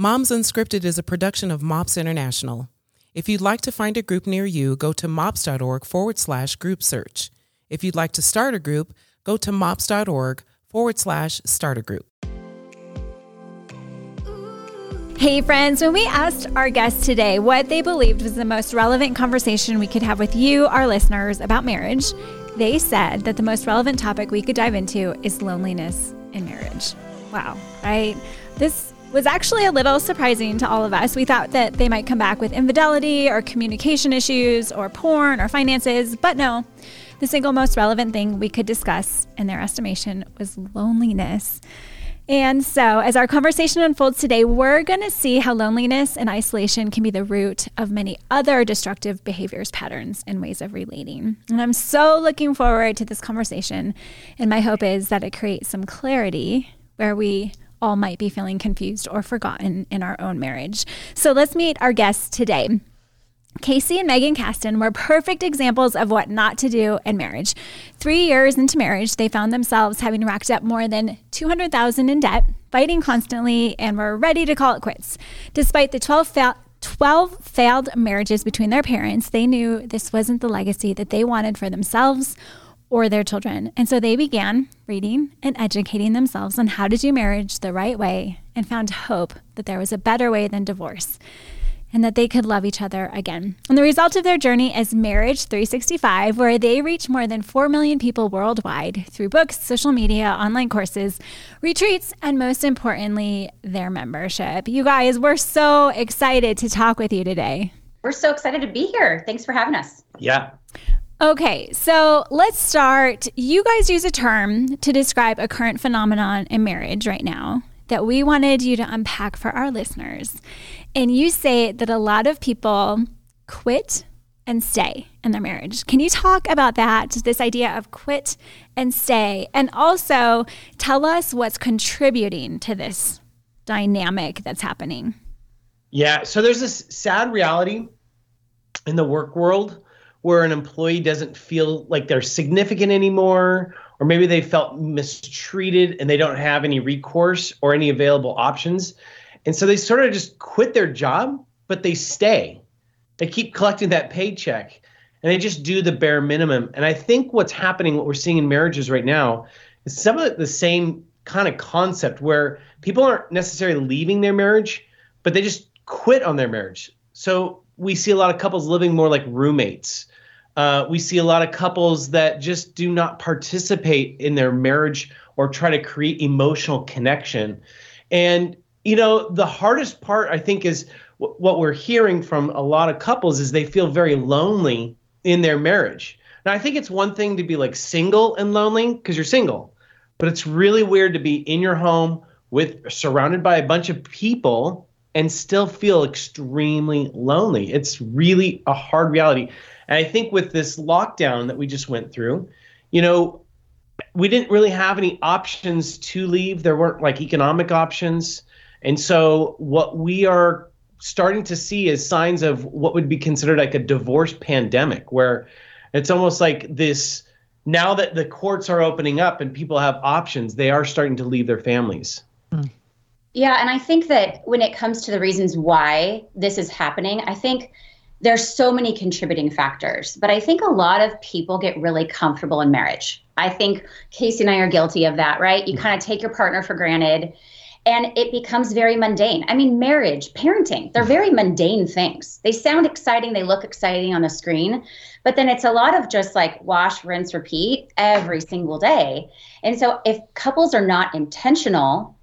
Moms Unscripted is a production of MOPS International. If you'd like to find a group near you, go to mops.org forward slash group search. If you'd like to start a group, go to mops.org forward slash start a group. Hey, friends, when we asked our guests today what they believed was the most relevant conversation we could have with you, our listeners, about marriage, they said that the most relevant topic we could dive into is loneliness in marriage. Wow, right? This was actually a little surprising to all of us. We thought that they might come back with infidelity or communication issues or porn or finances, but no. The single most relevant thing we could discuss, in their estimation, was loneliness. And so, as our conversation unfolds today, we're going to see how loneliness and isolation can be the root of many other destructive behaviors, patterns, and ways of relating. And I'm so looking forward to this conversation. And my hope is that it creates some clarity where we all might be feeling confused or forgotten in our own marriage. So, let's meet our guests today. Casey and Megan Caston were perfect examples of what not to do in marriage. Three years into marriage, they found themselves having racked up more than 200,000 in debt, fighting constantly, and were ready to call it quits. Despite the 12, fa- 12 failed marriages between their parents, they knew this wasn't the legacy that they wanted for themselves or their children. And so they began reading and educating themselves on how to do marriage the right way and found hope that there was a better way than divorce and that they could love each other again. And the result of their journey is Marriage 365, where they reach more than 4 million people worldwide through books, social media, online courses, retreats, and most importantly, their membership. You guys, we're so excited to talk with you today. We're so excited to be here. Thanks for having us. Yeah. Okay, so let's start. You guys use a term to describe a current phenomenon in marriage right now that we wanted you to unpack for our listeners. And you say that a lot of people quit and stay in their marriage. Can you talk about that, this idea of quit and stay? And also tell us what's contributing to this dynamic that's happening. Yeah. So there's this sad reality in the work world where an employee doesn't feel like they're significant anymore, or maybe they felt mistreated and they don't have any recourse or any available options. And so they sort of just quit their job, but they stay. They keep collecting that paycheck and they just do the bare minimum. And I think what's happening, what we're seeing in marriages right now, is some of the same kind of concept where people aren't necessarily leaving their marriage, but they just quit on their marriage. So we see a lot of couples living more like roommates. Uh, we see a lot of couples that just do not participate in their marriage or try to create emotional connection. And you know, the hardest part I think is w- what we're hearing from a lot of couples is they feel very lonely in their marriage. Now, I think it's one thing to be like single and lonely because you're single, but it's really weird to be in your home with surrounded by a bunch of people and still feel extremely lonely. It's really a hard reality. And I think with this lockdown that we just went through, you know, we didn't really have any options to leave. There weren't like economic options. And so what we are starting to see is signs of what would be considered like a divorce pandemic, where it's almost like this now that the courts are opening up and people have options, they are starting to leave their families. Hmm. Yeah, and I think that when it comes to the reasons why this is happening, I think there's so many contributing factors. But I think a lot of people get really comfortable in marriage. I think Casey and I are guilty of that, right? You mm-hmm. kind of take your partner for granted and it becomes very mundane. I mean, marriage, parenting, they're mm-hmm. very mundane things. They sound exciting, they look exciting on the screen, but then it's a lot of just like wash, rinse, repeat every single day. And so if couples are not intentional,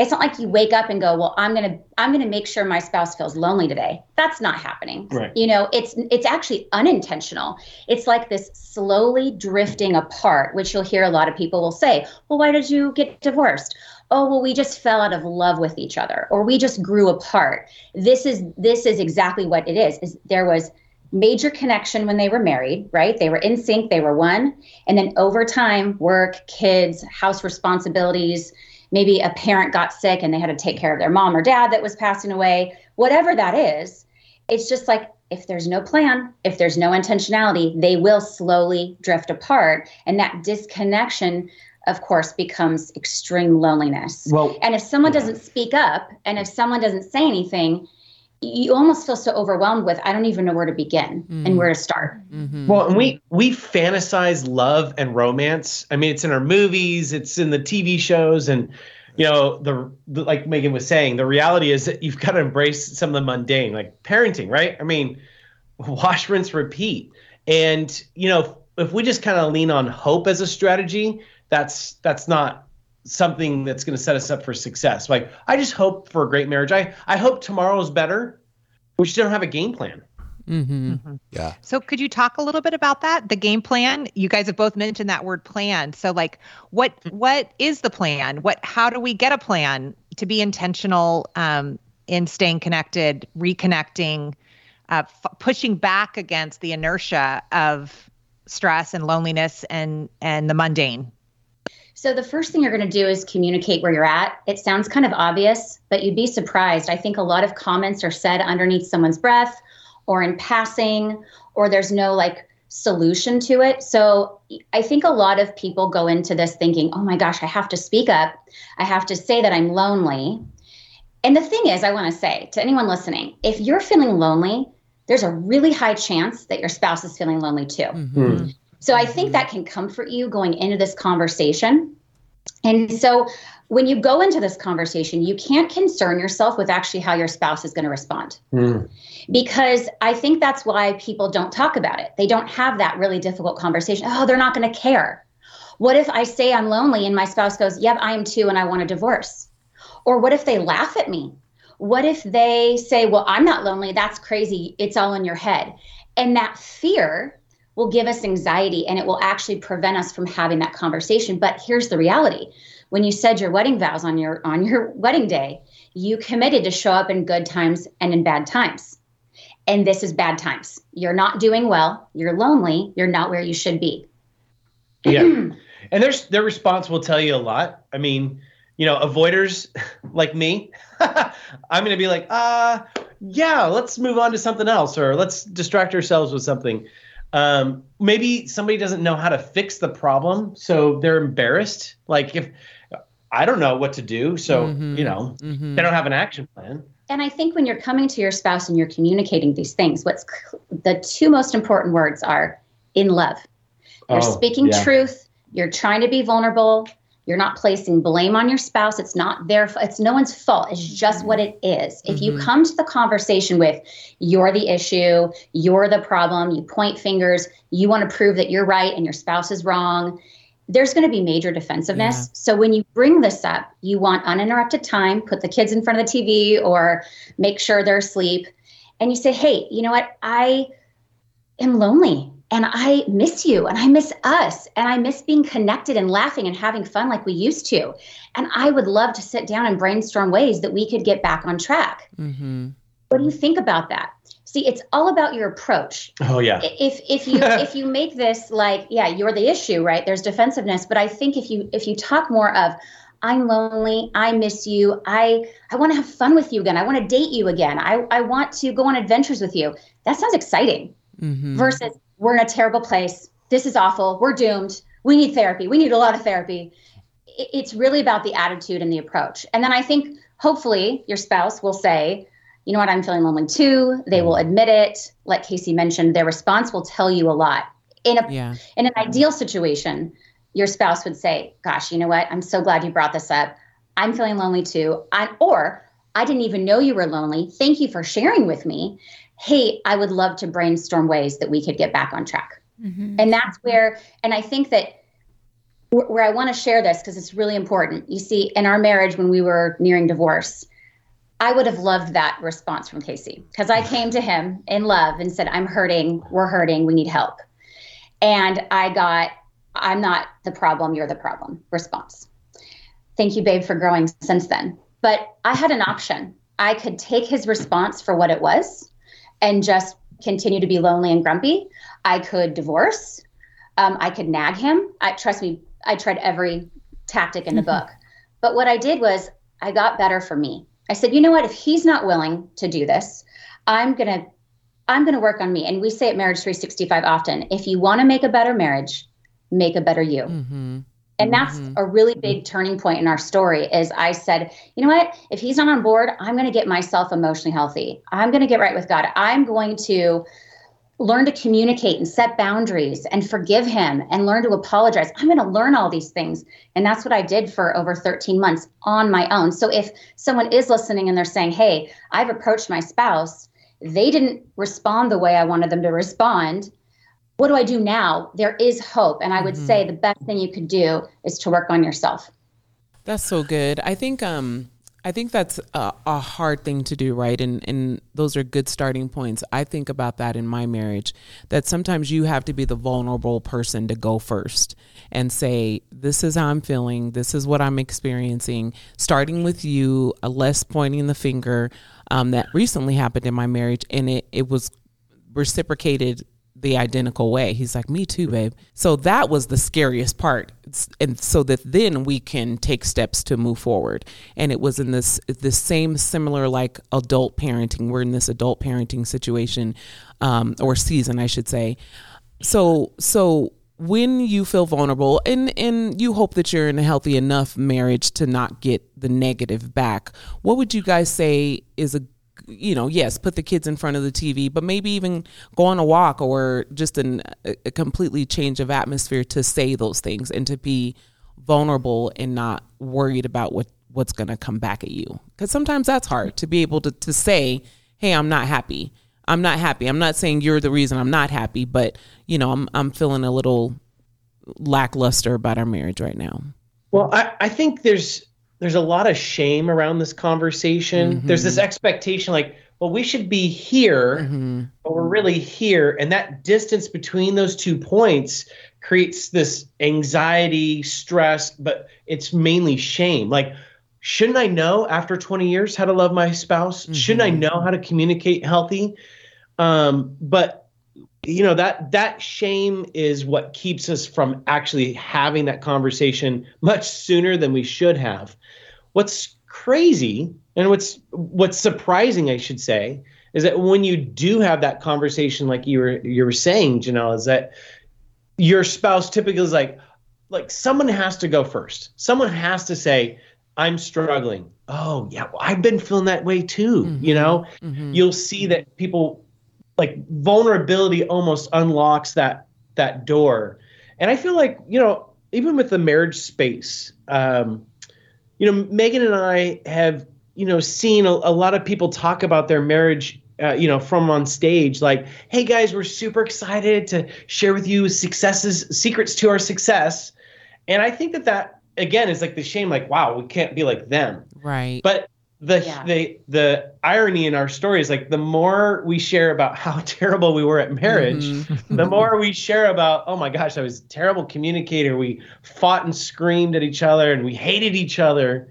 it's not like you wake up and go, "Well, I'm going to I'm going to make sure my spouse feels lonely today." That's not happening. Right. You know, it's it's actually unintentional. It's like this slowly drifting apart, which you'll hear a lot of people will say, "Well, why did you get divorced?" oh well we just fell out of love with each other or we just grew apart this is this is exactly what it is is there was major connection when they were married right they were in sync they were one and then over time work kids house responsibilities maybe a parent got sick and they had to take care of their mom or dad that was passing away. Whatever that is it's just like if there's no plan if there's no intentionality they will slowly drift apart. And that disconnection of course, becomes extreme loneliness. Well, and if someone doesn't speak up and if someone doesn't say anything, you almost feel so overwhelmed with I don't even know where to begin mm-hmm. and where to start. Mm-hmm. Well, and we we fantasize love and romance. I mean, it's in our movies, it's in the TV shows, and you know the, the like Megan was saying, the reality is that you've got to embrace some of the mundane, like parenting, right? I mean, wash, rinse, repeat, and you know if we just kind of lean on hope as a strategy, that's that's not something that's going to set us up for success. Like I just hope for a great marriage. I I hope tomorrow's better. We just don't have a game plan. Mm-hmm. Mm-hmm. Yeah. So could you talk a little bit about that? The game plan. You guys have both mentioned that word plan. So like, what what is the plan? What how do we get a plan to be intentional um, in staying connected, reconnecting, uh, f- pushing back against the inertia of stress and loneliness and and the mundane? So the first thing you're going to do is communicate where you're at. It sounds kind of obvious, but you'd be surprised. I think a lot of comments are said underneath someone's breath or in passing or there's no like solution to it. So I think a lot of people go into this thinking, "Oh my gosh, I have to speak up. I have to say that I'm lonely." And the thing is, I want to say to anyone listening, if you're feeling lonely, there's a really high chance that your spouse is feeling lonely too. Mm-hmm. So I think that can comfort you going into this conversation. And so when you go into this conversation, you can't concern yourself with actually how your spouse is going to respond. Mm. Because I think that's why people don't talk about it. They don't have that really difficult conversation. Oh, they're not going to care. What if I say I'm lonely and my spouse goes, Yep, I am too, and I want a divorce? Or what if they laugh at me? What if they say, Well, I'm not lonely. That's crazy. It's all in your head. And that fear will give us anxiety and it will actually prevent us from having that conversation. But here's the reality. When you said your wedding vows on your on your wedding day, you committed to show up in good times and in bad times. And this is bad times. You're not doing well, you're lonely, you're not where you should be. yeah. And there's their response will tell you a lot. I mean, you know, avoiders like me, I'm going to be like, uh, yeah, let's move on to something else or let's distract ourselves with something um, maybe somebody doesn't know how to fix the problem, so they're embarrassed. Like if I don't know what to do, so mm-hmm. you know mm-hmm. they don't have an action plan. And I think when you're coming to your spouse and you're communicating these things, what's the two most important words are in love. You're oh, speaking yeah. truth. You're trying to be vulnerable. You're not placing blame on your spouse. It's not their it's no one's fault. It's just what it is. If you mm-hmm. come to the conversation with you're the issue, you're the problem, you point fingers, you want to prove that you're right and your spouse is wrong, there's going to be major defensiveness. Yeah. So when you bring this up, you want uninterrupted time, put the kids in front of the TV or make sure they're asleep and you say, "Hey, you know what? I am lonely and I miss you and I miss us and I miss being connected and laughing and having fun like we used to. And I would love to sit down and brainstorm ways that we could get back on track. Mm-hmm. What do you think about that? See, it's all about your approach. Oh yeah. If if you if you make this like, yeah, you're the issue, right? There's defensiveness, but I think if you if you talk more of I'm lonely, I miss you, I I want to have fun with you again. I want to date you again. I I want to go on adventures with you. That sounds exciting. Mm-hmm. Versus we're in a terrible place. This is awful. We're doomed. We need therapy. We need a lot of therapy. It's really about the attitude and the approach. And then I think hopefully your spouse will say, you know what, I'm feeling lonely too. They will admit it. Like Casey mentioned, their response will tell you a lot. In a yeah. in an ideal situation, your spouse would say, Gosh, you know what? I'm so glad you brought this up. I'm feeling lonely too. I, or I didn't even know you were lonely. Thank you for sharing with me hey, I would love to brainstorm ways that we could get back on track. Mm-hmm. And that's where, and I think that where I want to share this because it's really important. You see, in our marriage, when we were nearing divorce, I would have loved that response from Casey because I came to him in love and said, I'm hurting, we're hurting, we need help. And I got, I'm not the problem, you're the problem response. Thank you, babe, for growing since then. But I had an option. I could take his response for what it was and just continue to be lonely and grumpy. I could divorce. Um, I could nag him. I trust me. I tried every tactic in the mm-hmm. book. But what I did was I got better for me. I said, you know what? If he's not willing to do this, I'm gonna I'm gonna work on me. And we say at Marriage 365 often: if you want to make a better marriage, make a better you. Mm-hmm. And that's mm-hmm. a really big turning point in our story is I said, you know what? If he's not on board, I'm going to get myself emotionally healthy. I'm going to get right with God. I'm going to learn to communicate and set boundaries and forgive him and learn to apologize. I'm going to learn all these things. And that's what I did for over 13 months on my own. So if someone is listening and they're saying, hey, I've approached my spouse, they didn't respond the way I wanted them to respond. What do I do now? There is hope. And I would mm-hmm. say the best thing you could do is to work on yourself. That's so good. I think um I think that's a, a, hard thing to do, right? And and those are good starting points. I think about that in my marriage that sometimes you have to be the vulnerable person to go first and say, "This is how I'm feeling. This is what I'm experiencing." Starting with you, a less pointing the finger. Um, that recently happened in my marriage, and it it was reciprocated the identical way. He's like, Me too, babe. So that was the scariest part. And so that then we can take steps to move forward. And it was in this this same similar like adult parenting. We're in this adult parenting situation, um, or season, I should say. So so when you feel vulnerable and and you hope that you're in a healthy enough marriage to not get the negative back, what would you guys say is a you know, yes, put the kids in front of the TV, but maybe even go on a walk or just an, a completely change of atmosphere to say those things and to be vulnerable and not worried about what what's going to come back at you. Because sometimes that's hard to be able to to say, "Hey, I'm not happy. I'm not happy. I'm not saying you're the reason I'm not happy, but you know, I'm I'm feeling a little lackluster about our marriage right now." Well, I, I think there's there's a lot of shame around this conversation. Mm-hmm. There's this expectation like, well, we should be here, mm-hmm. but we're really here. And that distance between those two points creates this anxiety, stress, but it's mainly shame. Like, shouldn't I know after 20 years how to love my spouse? Mm-hmm. Shouldn't I know how to communicate healthy? Um, but you know that that shame is what keeps us from actually having that conversation much sooner than we should have what's crazy and what's what's surprising, I should say, is that when you do have that conversation, like you were you were saying, Janelle, is that your spouse typically is like, like someone has to go first. Someone has to say, I'm struggling. Oh, yeah, well, I've been feeling that way too. Mm-hmm. You know, mm-hmm. you'll see that people like vulnerability almost unlocks that that door. And I feel like, you know, even with the marriage space, um, you know, Megan and I have, you know, seen a, a lot of people talk about their marriage uh, you know, from on stage, like, "Hey guys, we're super excited to share with you successes, secrets to our success," and I think that that again is like the shame, like, "Wow, we can't be like them," right? But the yeah. the the irony in our story is like the more we share about how terrible we were at marriage, mm-hmm. the more we share about oh my gosh, I was a terrible communicator. We fought and screamed at each other and we hated each other.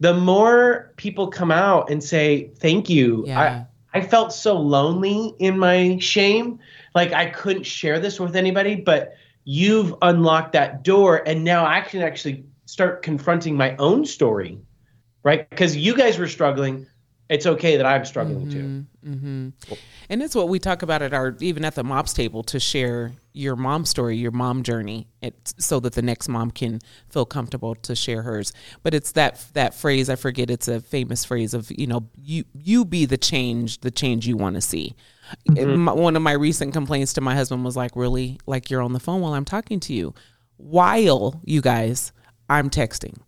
The more people come out and say thank you. Yeah. I I felt so lonely in my shame, like I couldn't share this with anybody, but you've unlocked that door and now I can actually start confronting my own story right? Because you guys were struggling. It's okay that I'm struggling mm-hmm, too. Mm-hmm. And it's what we talk about at our even at the mops table to share your mom story, your mom journey, so that the next mom can feel comfortable to share hers. But it's that that phrase I forget. It's a famous phrase of you know you you be the change, the change you want to see. Mm-hmm. one of my recent complaints to my husband was like, "Really, like you're on the phone while I'm talking to you, while you guys I'm texting."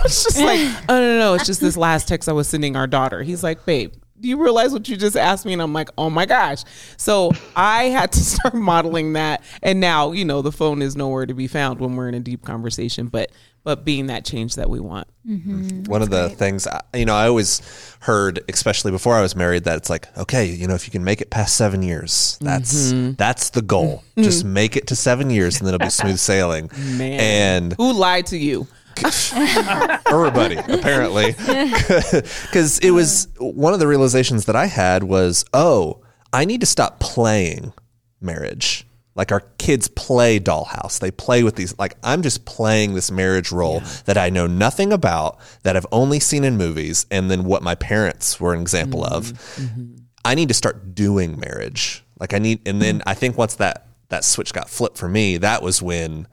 It's just like, oh no, no, it's just this last text I was sending our daughter. He's like, babe, do you realize what you just asked me? And I'm like, oh my gosh. So I had to start modeling that. And now, you know, the phone is nowhere to be found when we're in a deep conversation, but but being that change that we want. Mm-hmm. One of the great. things, you know, I always heard, especially before I was married, that it's like, okay, you know, if you can make it past seven years, that's mm-hmm. that's the goal. Just make it to seven years, and then it'll be smooth sailing. Man, and who lied to you? everybody apparently because it was one of the realizations that i had was oh i need to stop playing marriage like our kids play dollhouse they play with these like i'm just playing this marriage role yeah. that i know nothing about that i've only seen in movies and then what my parents were an example mm-hmm. of mm-hmm. i need to start doing marriage like i need and then i think once that that switch got flipped for me that was when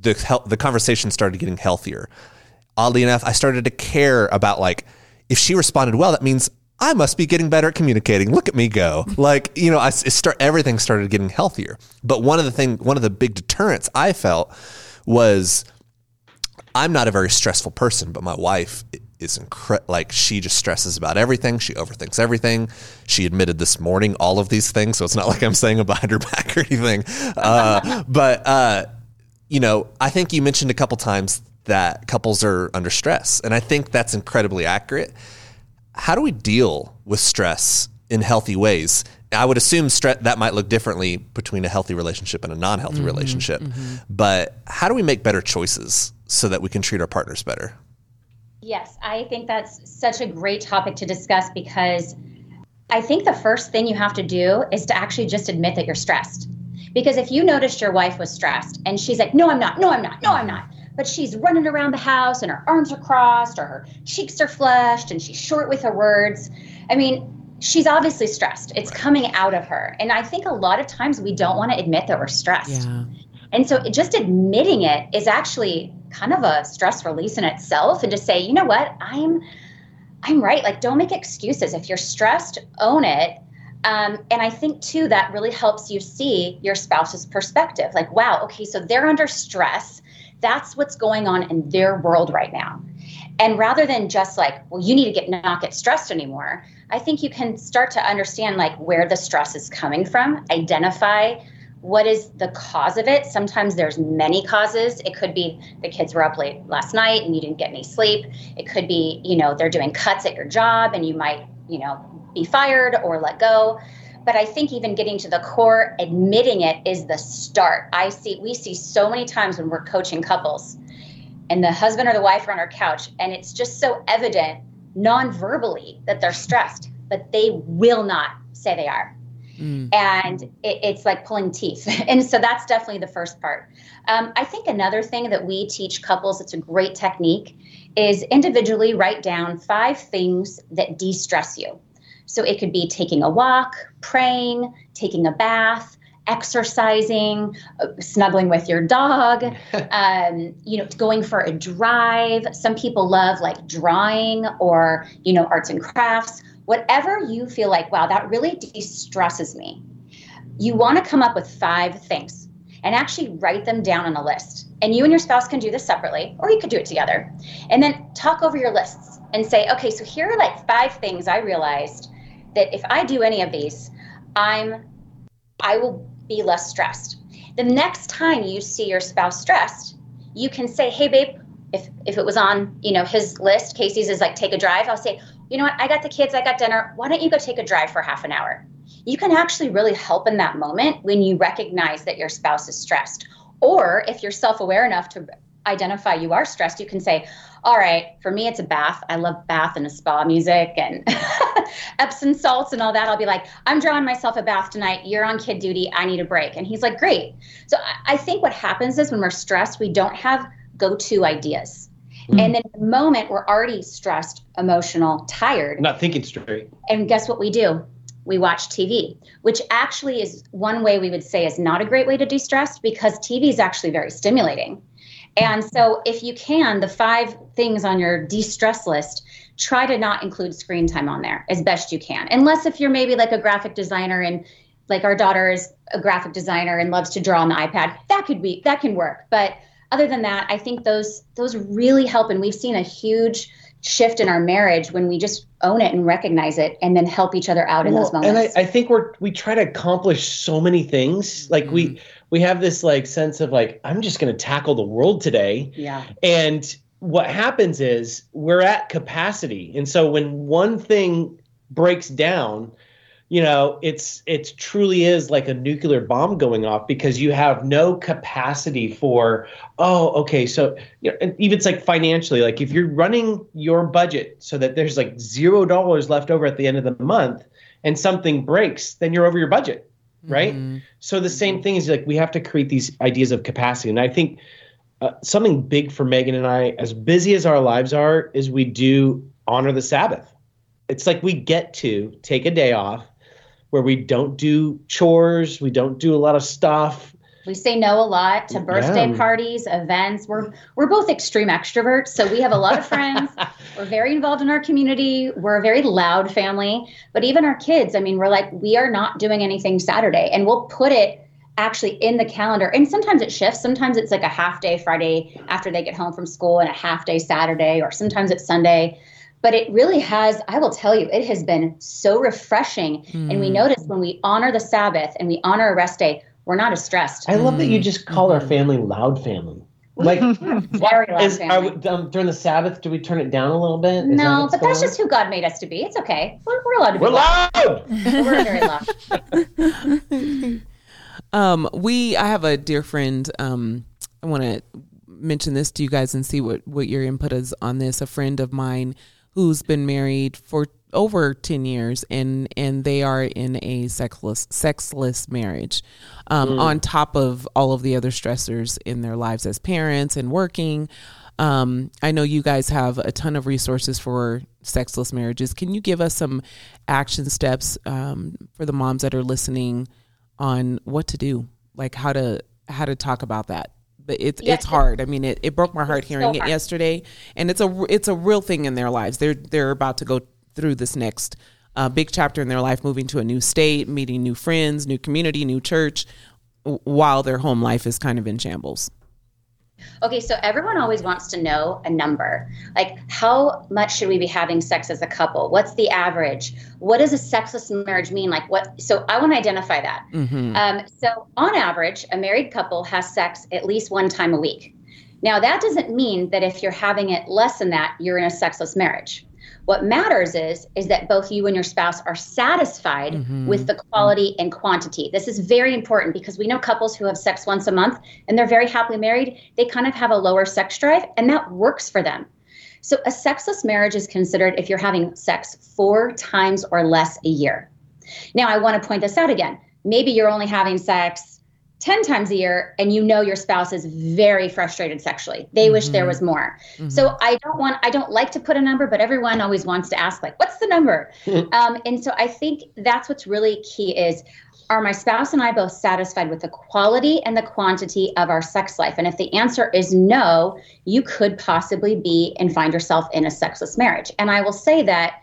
the the conversation started getting healthier. Oddly enough, I started to care about like if she responded well, that means I must be getting better at communicating. Look at me go. Like, you know, I start everything started getting healthier. But one of the thing one of the big deterrents I felt was I'm not a very stressful person, but my wife is incredible. Like she just stresses about everything. She overthinks everything. She admitted this morning all of these things, so it's not like I'm saying behind her back or anything. Uh, but uh, you know, I think you mentioned a couple times that couples are under stress, and I think that's incredibly accurate how do we deal with stress in healthy ways? I would assume stress that might look differently between a healthy relationship and a non-healthy mm-hmm, relationship. Mm-hmm. But how do we make better choices so that we can treat our partners better? Yes, I think that's such a great topic to discuss because I think the first thing you have to do is to actually just admit that you're stressed. Because if you noticed your wife was stressed and she's like, "No, I'm not. No, I'm not. No, I'm not." but she's running around the house and her arms are crossed or her cheeks are flushed and she's short with her words. I mean, she's obviously stressed. It's coming out of her. And I think a lot of times we don't want to admit that we're stressed. Yeah. And so just admitting it is actually kind of a stress release in itself and to say, you know what, I'm I'm right. Like don't make excuses. If you're stressed, own it. Um, and I think too that really helps you see your spouse's perspective. Like, wow, okay, so they're under stress that's what's going on in their world right now. And rather than just like, well, you need to get not get stressed anymore, I think you can start to understand like where the stress is coming from, identify what is the cause of it. Sometimes there's many causes. It could be the kids were up late last night and you didn't get any sleep. It could be, you know, they're doing cuts at your job and you might, you know, be fired or let go. But I think even getting to the core, admitting it is the start. I see, we see so many times when we're coaching couples and the husband or the wife are on our couch, and it's just so evident non verbally that they're stressed, but they will not say they are. Mm. And it, it's like pulling teeth. and so that's definitely the first part. Um, I think another thing that we teach couples, it's a great technique, is individually write down five things that de stress you. So it could be taking a walk, praying, taking a bath, exercising, uh, snuggling with your dog, um, you know, going for a drive. Some people love like drawing or, you know, arts and crafts. Whatever you feel like, wow, that really de stresses me. You want to come up with five things and actually write them down on a list. And you and your spouse can do this separately, or you could do it together. And then talk over your lists and say, okay, so here are like five things I realized that if I do any of these, I'm I will be less stressed. The next time you see your spouse stressed, you can say, "Hey babe, if if it was on, you know, his list, Casey's is like take a drive, I'll say, "You know what? I got the kids, I got dinner. Why don't you go take a drive for half an hour?" You can actually really help in that moment when you recognize that your spouse is stressed. Or if you're self-aware enough to identify you are stressed, you can say, all right, for me, it's a bath. I love bath and a spa music and Epsom salts and all that. I'll be like, I'm drawing myself a bath tonight. You're on kid duty. I need a break. And he's like, great. So I think what happens is when we're stressed, we don't have go to ideas. Mm. And then the moment we're already stressed, emotional, tired, not thinking straight. And guess what we do? We watch TV, which actually is one way we would say is not a great way to de stress because TV is actually very stimulating. And so, if you can, the five things on your de stress list, try to not include screen time on there as best you can. Unless if you're maybe like a graphic designer and like our daughter is a graphic designer and loves to draw on the iPad, that could be that can work. But other than that, I think those those really help and we've seen a huge shift in our marriage when we just own it and recognize it and then help each other out in those moments. And I, I, think we're we try to accomplish so many things. Like mm-hmm. we we have this like sense of like i'm just going to tackle the world today yeah and what happens is we're at capacity and so when one thing breaks down you know it's it truly is like a nuclear bomb going off because you have no capacity for oh okay so you know, even it's like financially like if you're running your budget so that there's like zero dollars left over at the end of the month and something breaks then you're over your budget right? Mm-hmm. So the same mm-hmm. thing is like we have to create these ideas of capacity, and I think uh, something big for Megan and I, as busy as our lives are, is we do honor the Sabbath. It's like we get to take a day off where we don't do chores, we don't do a lot of stuff. We say no a lot to birthday yeah. parties, events. We're we're both extreme extroverts, so we have a lot of friends. we're very involved in our community. We're a very loud family, but even our kids, I mean, we're like we are not doing anything Saturday and we'll put it actually in the calendar. And sometimes it shifts. Sometimes it's like a half day Friday after they get home from school and a half day Saturday or sometimes it's Sunday but it really has i will tell you it has been so refreshing mm. and we hmm. notice when we honor the sabbath and we honor a rest day we're not as stressed i love that you just call mm-hmm. our family loud family like very loud is, family. We, um, during the sabbath do we turn it down a little bit is no that but that's on? just who god made us to be it's okay we're, we're allowed to be we're loud, loud. we're very loud um we i have a dear friend um i want to mention this to you guys and see what what your input is on this a friend of mine who's been married for over 10 years and and they are in a sexless sexless marriage um, mm. on top of all of the other stressors in their lives as parents and working. Um, i know you guys have a ton of resources for sexless marriages. Can you give us some action steps um, for the moms that are listening on what to do? Like how to how to talk about that but it's it's hard. I mean, it, it broke my heart hearing so it yesterday, and it's a it's a real thing in their lives. They're they're about to go through this next uh, big chapter in their life, moving to a new state, meeting new friends, new community, new church, while their home life is kind of in shambles. Okay, so everyone always wants to know a number. Like, how much should we be having sex as a couple? What's the average? What does a sexless marriage mean? Like, what? So, I want to identify that. Mm-hmm. Um, so, on average, a married couple has sex at least one time a week. Now, that doesn't mean that if you're having it less than that, you're in a sexless marriage. What matters is is that both you and your spouse are satisfied mm-hmm. with the quality and quantity. This is very important because we know couples who have sex once a month and they're very happily married, they kind of have a lower sex drive and that works for them. So a sexless marriage is considered if you're having sex 4 times or less a year. Now I want to point this out again. Maybe you're only having sex 10 times a year and you know your spouse is very frustrated sexually they mm-hmm. wish there mm-hmm. was more mm-hmm. so i don't want i don't like to put a number but everyone always wants to ask like what's the number um, and so i think that's what's really key is are my spouse and i both satisfied with the quality and the quantity of our sex life and if the answer is no you could possibly be and find yourself in a sexless marriage and i will say that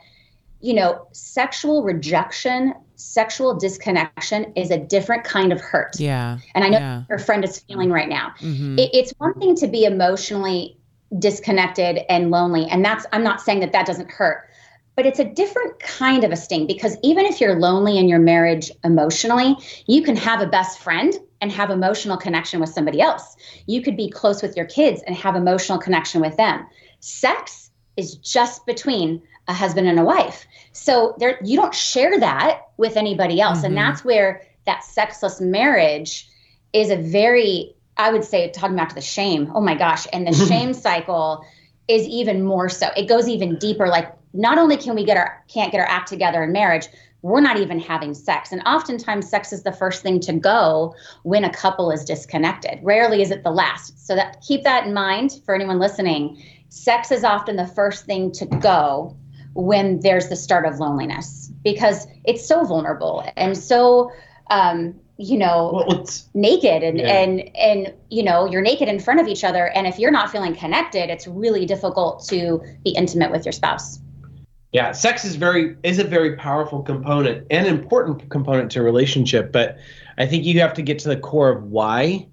you know sexual rejection sexual disconnection is a different kind of hurt. Yeah. And I know yeah. your friend is feeling right now. Mm-hmm. It, it's one thing to be emotionally disconnected and lonely. And that's, I'm not saying that that doesn't hurt, but it's a different kind of a sting because even if you're lonely in your marriage emotionally, you can have a best friend and have emotional connection with somebody else. You could be close with your kids and have emotional connection with them. Sex is just between a husband and a wife. So there you don't share that with anybody else. Mm-hmm. And that's where that sexless marriage is a very I would say talking back to the shame. Oh my gosh. And the shame cycle is even more so. It goes even deeper. Like not only can we get our can't get our act together in marriage, we're not even having sex. And oftentimes sex is the first thing to go when a couple is disconnected. Rarely is it the last. So that keep that in mind for anyone listening. Sex is often the first thing to go when there's the start of loneliness because it's so vulnerable and so um, you know well, naked and yeah. and and you know you're naked in front of each other. And if you're not feeling connected it's really difficult to be intimate with your spouse. Yeah sex is very is a very powerful component and important component to a relationship but i think you have to get to the core of why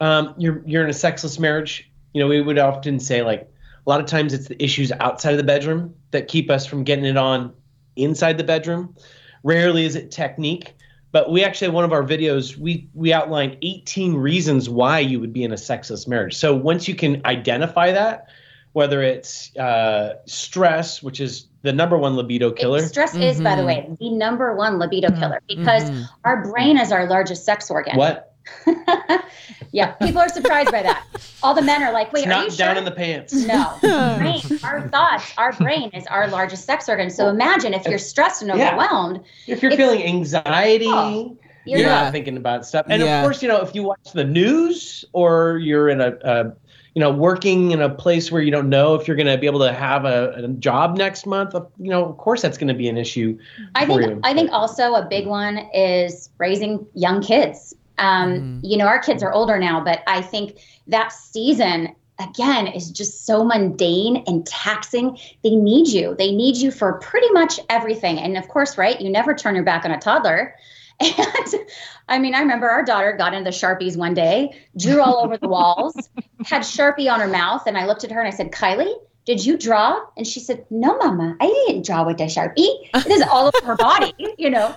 um, you're you're in a sexless marriage. You know we would often say like a lot of times it's the issues outside of the bedroom that keep us from getting it on inside the bedroom. Rarely is it technique, but we actually one of our videos we we outline 18 reasons why you would be in a sexless marriage. So once you can identify that, whether it's uh, stress, which is the number one libido killer. It, stress mm-hmm. is, by the mm-hmm. way, the number one libido killer because mm-hmm. our brain is our largest sex organ. What? yeah, people are surprised by that. All the men are like, "Wait, it's are you down sure? in the pants?" No, brain, our thoughts, our brain is our largest sex organ. So imagine if you're stressed and overwhelmed. Yeah. If you're feeling anxiety. Oh, you're, you're not thinking about stuff, and yeah. of course, you know if you watch the news or you're in a, a you know, working in a place where you don't know if you're going to be able to have a, a, job next month, you know, of course that's going to be an issue. I think you. I think also a big one is raising young kids Um, mm-hmm. You know, our kids are older now, but I think that season again is just so mundane and taxing. They need you. They need you for pretty much everything. And of course, right, you never turn your back on a toddler. And I mean, I remember our daughter got into the Sharpies one day, drew all over the walls, had Sharpie on her mouth. And I looked at her and I said, Kylie, did you draw? And she said, no, mama, I didn't draw with a Sharpie. It is all over her body, you know?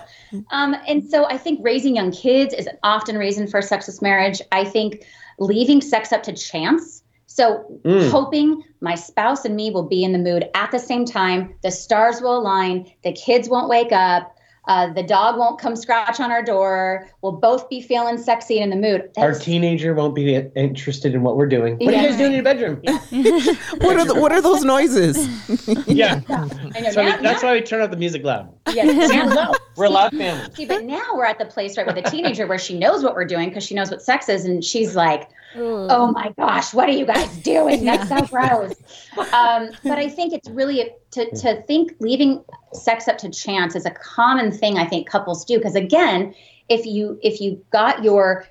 Um, and so I think raising young kids is an often reason for sexless marriage. I think leaving sex up to chance. So mm. hoping my spouse and me will be in the mood at the same time, the stars will align, the kids won't wake up, uh, the dog won't come scratch on our door. We'll both be feeling sexy and in the mood. That's, our teenager won't be interested in what we're doing. What yeah. are you guys doing in your bedroom? Yeah. what are the, what are those noises? yeah, yeah. So now, that's now, why we turn out the music loud. Yes, now, we're a loud family. See, but now we're at the place right with a teenager where she knows what we're doing because she knows what sex is, and she's like, "Oh my gosh, what are you guys doing? That's so gross." Um, but I think it's really to to think leaving sex up to chance is a common thing I think couples do because again, if you if you got your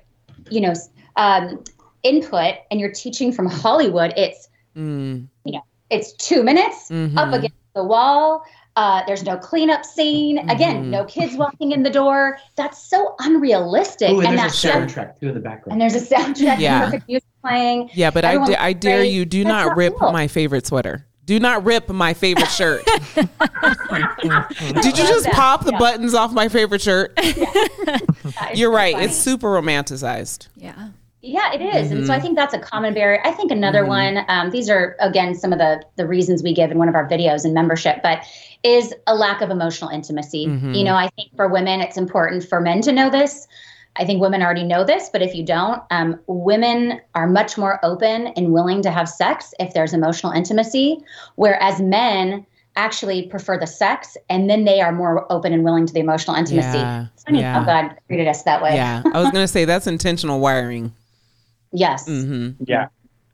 you know um, input and you're teaching from Hollywood, it's mm. you know it's two minutes mm-hmm. up against the wall. Uh, there's no cleanup scene. Mm-hmm. Again, no kids walking in the door. That's so unrealistic. Ooh, and, and there's a soundtrack too in the background. And there's a soundtrack. Yeah. Perfect music playing. Yeah, but I, d- I dare you, do That's not rip cool. my favorite sweater. Do not rip my favorite shirt. Did you just that. pop the yeah. buttons off my favorite shirt? Yeah. You're right. Funny. It's super romanticized. Yeah. Yeah, it is. Mm-hmm. And so I mm-hmm. think that's a common barrier. I think another mm-hmm. one, um, these are, again, some of the, the reasons we give in one of our videos in membership, but is a lack of emotional intimacy. Mm-hmm. You know, I think for women, it's important for men to know this. I think women already know this, but if you don't, um, women are much more open and willing to have sex if there's emotional intimacy, whereas men actually prefer the sex and then they are more open and willing to the emotional intimacy. Yeah, it's funny yeah. how God created us that way. Yeah, I was going to say that's intentional wiring. Yes. Mm-hmm. Yeah.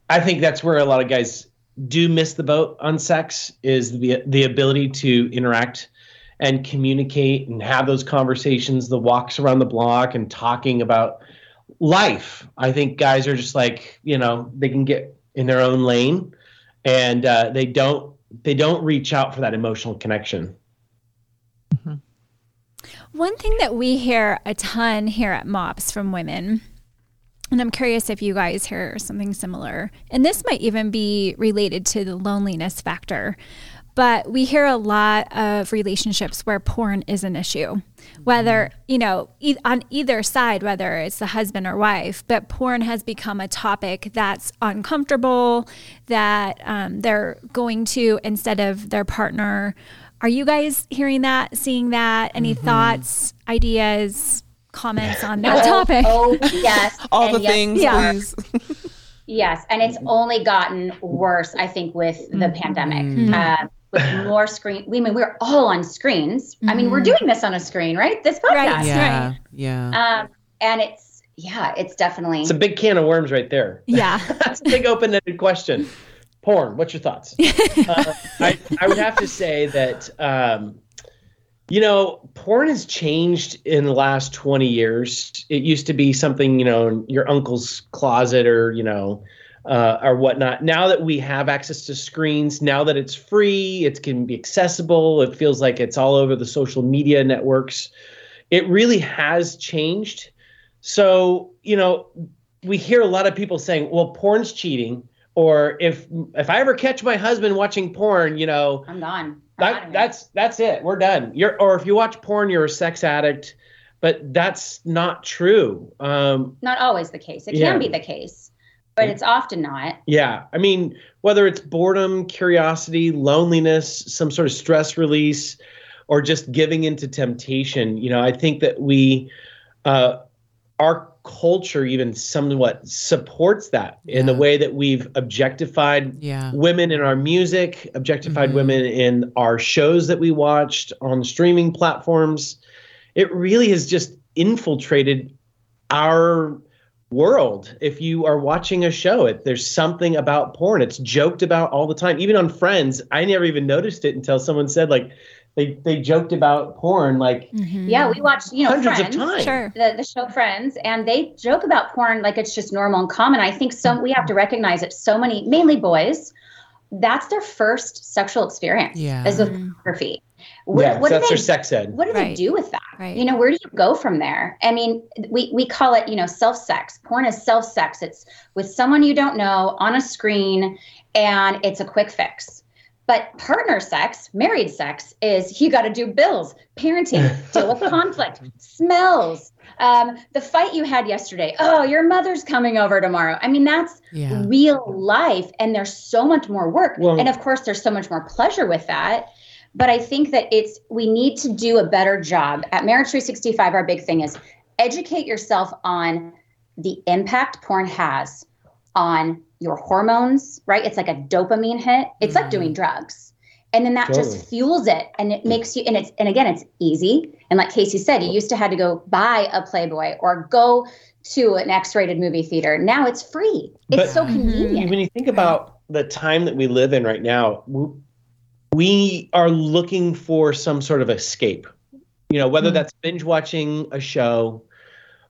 I think that's where a lot of guys do miss the boat on sex is the the ability to interact and communicate and have those conversations, the walks around the block and talking about life. I think guys are just like, you know, they can get in their own lane and uh, they don't they don't reach out for that emotional connection. Mm-hmm. One thing that we hear a ton here at MOPS from women and I'm curious if you guys hear something similar. And this might even be related to the loneliness factor. But we hear a lot of relationships where porn is an issue, whether, you know, e- on either side, whether it's the husband or wife, but porn has become a topic that's uncomfortable, that um, they're going to instead of their partner. Are you guys hearing that, seeing that? Any mm-hmm. thoughts, ideas, comments on that oh, topic? Oh, yes. All and the yes, things, yeah. please. yes. And it's only gotten worse, I think, with the mm-hmm. pandemic. Mm-hmm. Uh, with more screen. We I mean we're all on screens. Mm-hmm. I mean we're mm-hmm. doing this on a screen, right? This podcast, right? Yeah, right. yeah. Um, and it's yeah, it's definitely it's a big can of worms right there. Yeah, that's a big open-ended question. Porn. What's your thoughts? uh, I I would have to say that. Um, you know, porn has changed in the last 20 years. It used to be something, you know, in your uncle's closet or, you know, uh, or whatnot. Now that we have access to screens, now that it's free, it can be accessible. It feels like it's all over the social media networks. It really has changed. So you know, we hear a lot of people saying, "Well, porn's cheating," or if if I ever catch my husband watching porn, you know, I'm gone. that, that's that's it. We're done. You're or if you watch porn, you're a sex addict. But that's not true. Um, not always the case. It yeah. can be the case but it's often not. Yeah. I mean, whether it's boredom, curiosity, loneliness, some sort of stress release, or just giving into temptation, you know, I think that we, uh, our culture even somewhat supports that yeah. in the way that we've objectified yeah. women in our music, objectified mm-hmm. women in our shows that we watched on streaming platforms. It really has just infiltrated our world. If you are watching a show it there's something about porn. It's joked about all the time. Even on friends i never even noticed it until someone said like they they joked about porn like mm-hmm. yeah we watched you know hundreds friends, of times. Sure. the, the show friends and they joke about porn like it's just normal and common. I think some we have to recognize that so many mainly boys that's their first sexual experience yeah. is with pornography what, yeah, what so that's they, their sex ed. What do right. they do with that? Right. You know, where do you go from there? I mean, we, we call it, you know, self sex. Porn is self sex. It's with someone you don't know on a screen and it's a quick fix. But partner sex, married sex, is you got to do bills, parenting, deal with conflict, smells, um, the fight you had yesterday. Oh, your mother's coming over tomorrow. I mean, that's yeah. real life, and there's so much more work. Well, and of course, there's so much more pleasure with that. But I think that it's we need to do a better job at Marriage 365. Our big thing is educate yourself on the impact porn has on your hormones, right? It's like a dopamine hit. It's mm like doing drugs. And then that totally. just fuels it and it makes you and it's and again it's easy. And like Casey said, you used to had to go buy a Playboy or go to an X-rated movie theater. Now it's free. It's but so convenient. When you think about the time that we live in right now, we are looking for some sort of escape. You know, whether mm that's binge watching a show,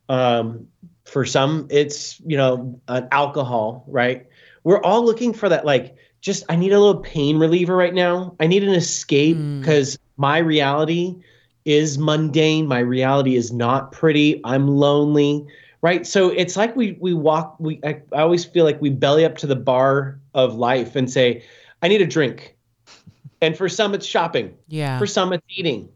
um, for some, it's, you know, an alcohol, right? We're all looking for that, like, just, I need a little pain reliever right now. I need an escape because mm. my reality is mundane. My reality is not pretty. I'm lonely, right? So it's like we, we walk, we, I, I always feel like we belly up to the bar of life and say, I need a drink. And for some, it's shopping. Yeah. For some, it's eating.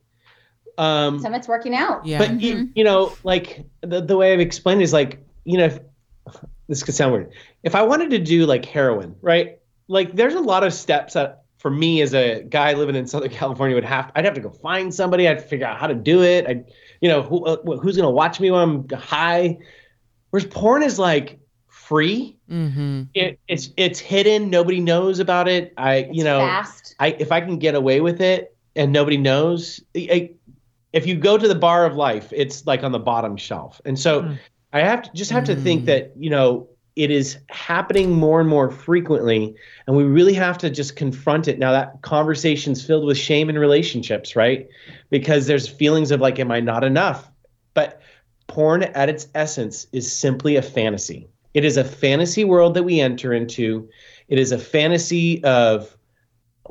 Um, Some it's working out. Yeah. But mm-hmm. you, you know, like the, the way I've explained is like, you know, if, this could sound weird. If I wanted to do like heroin, right? Like there's a lot of steps that for me as a guy living in Southern California would have, I'd have to go find somebody. I'd figure out how to do it. I, you know, who, uh, who's going to watch me when I'm high? Whereas porn is like free. Mm-hmm. It, it's, it's hidden. Nobody knows about it. I, it's you know, fast. I, if I can get away with it and nobody knows, I, if you go to the bar of life, it's like on the bottom shelf. And so mm. I have to just have to think hmm. that, you know, it is happening more and more frequently and we really have to just confront it now that conversation's filled with shame in relationships right because there's feelings of like am i not enough but porn at its essence is simply a fantasy it is a fantasy world that we enter into it is a fantasy of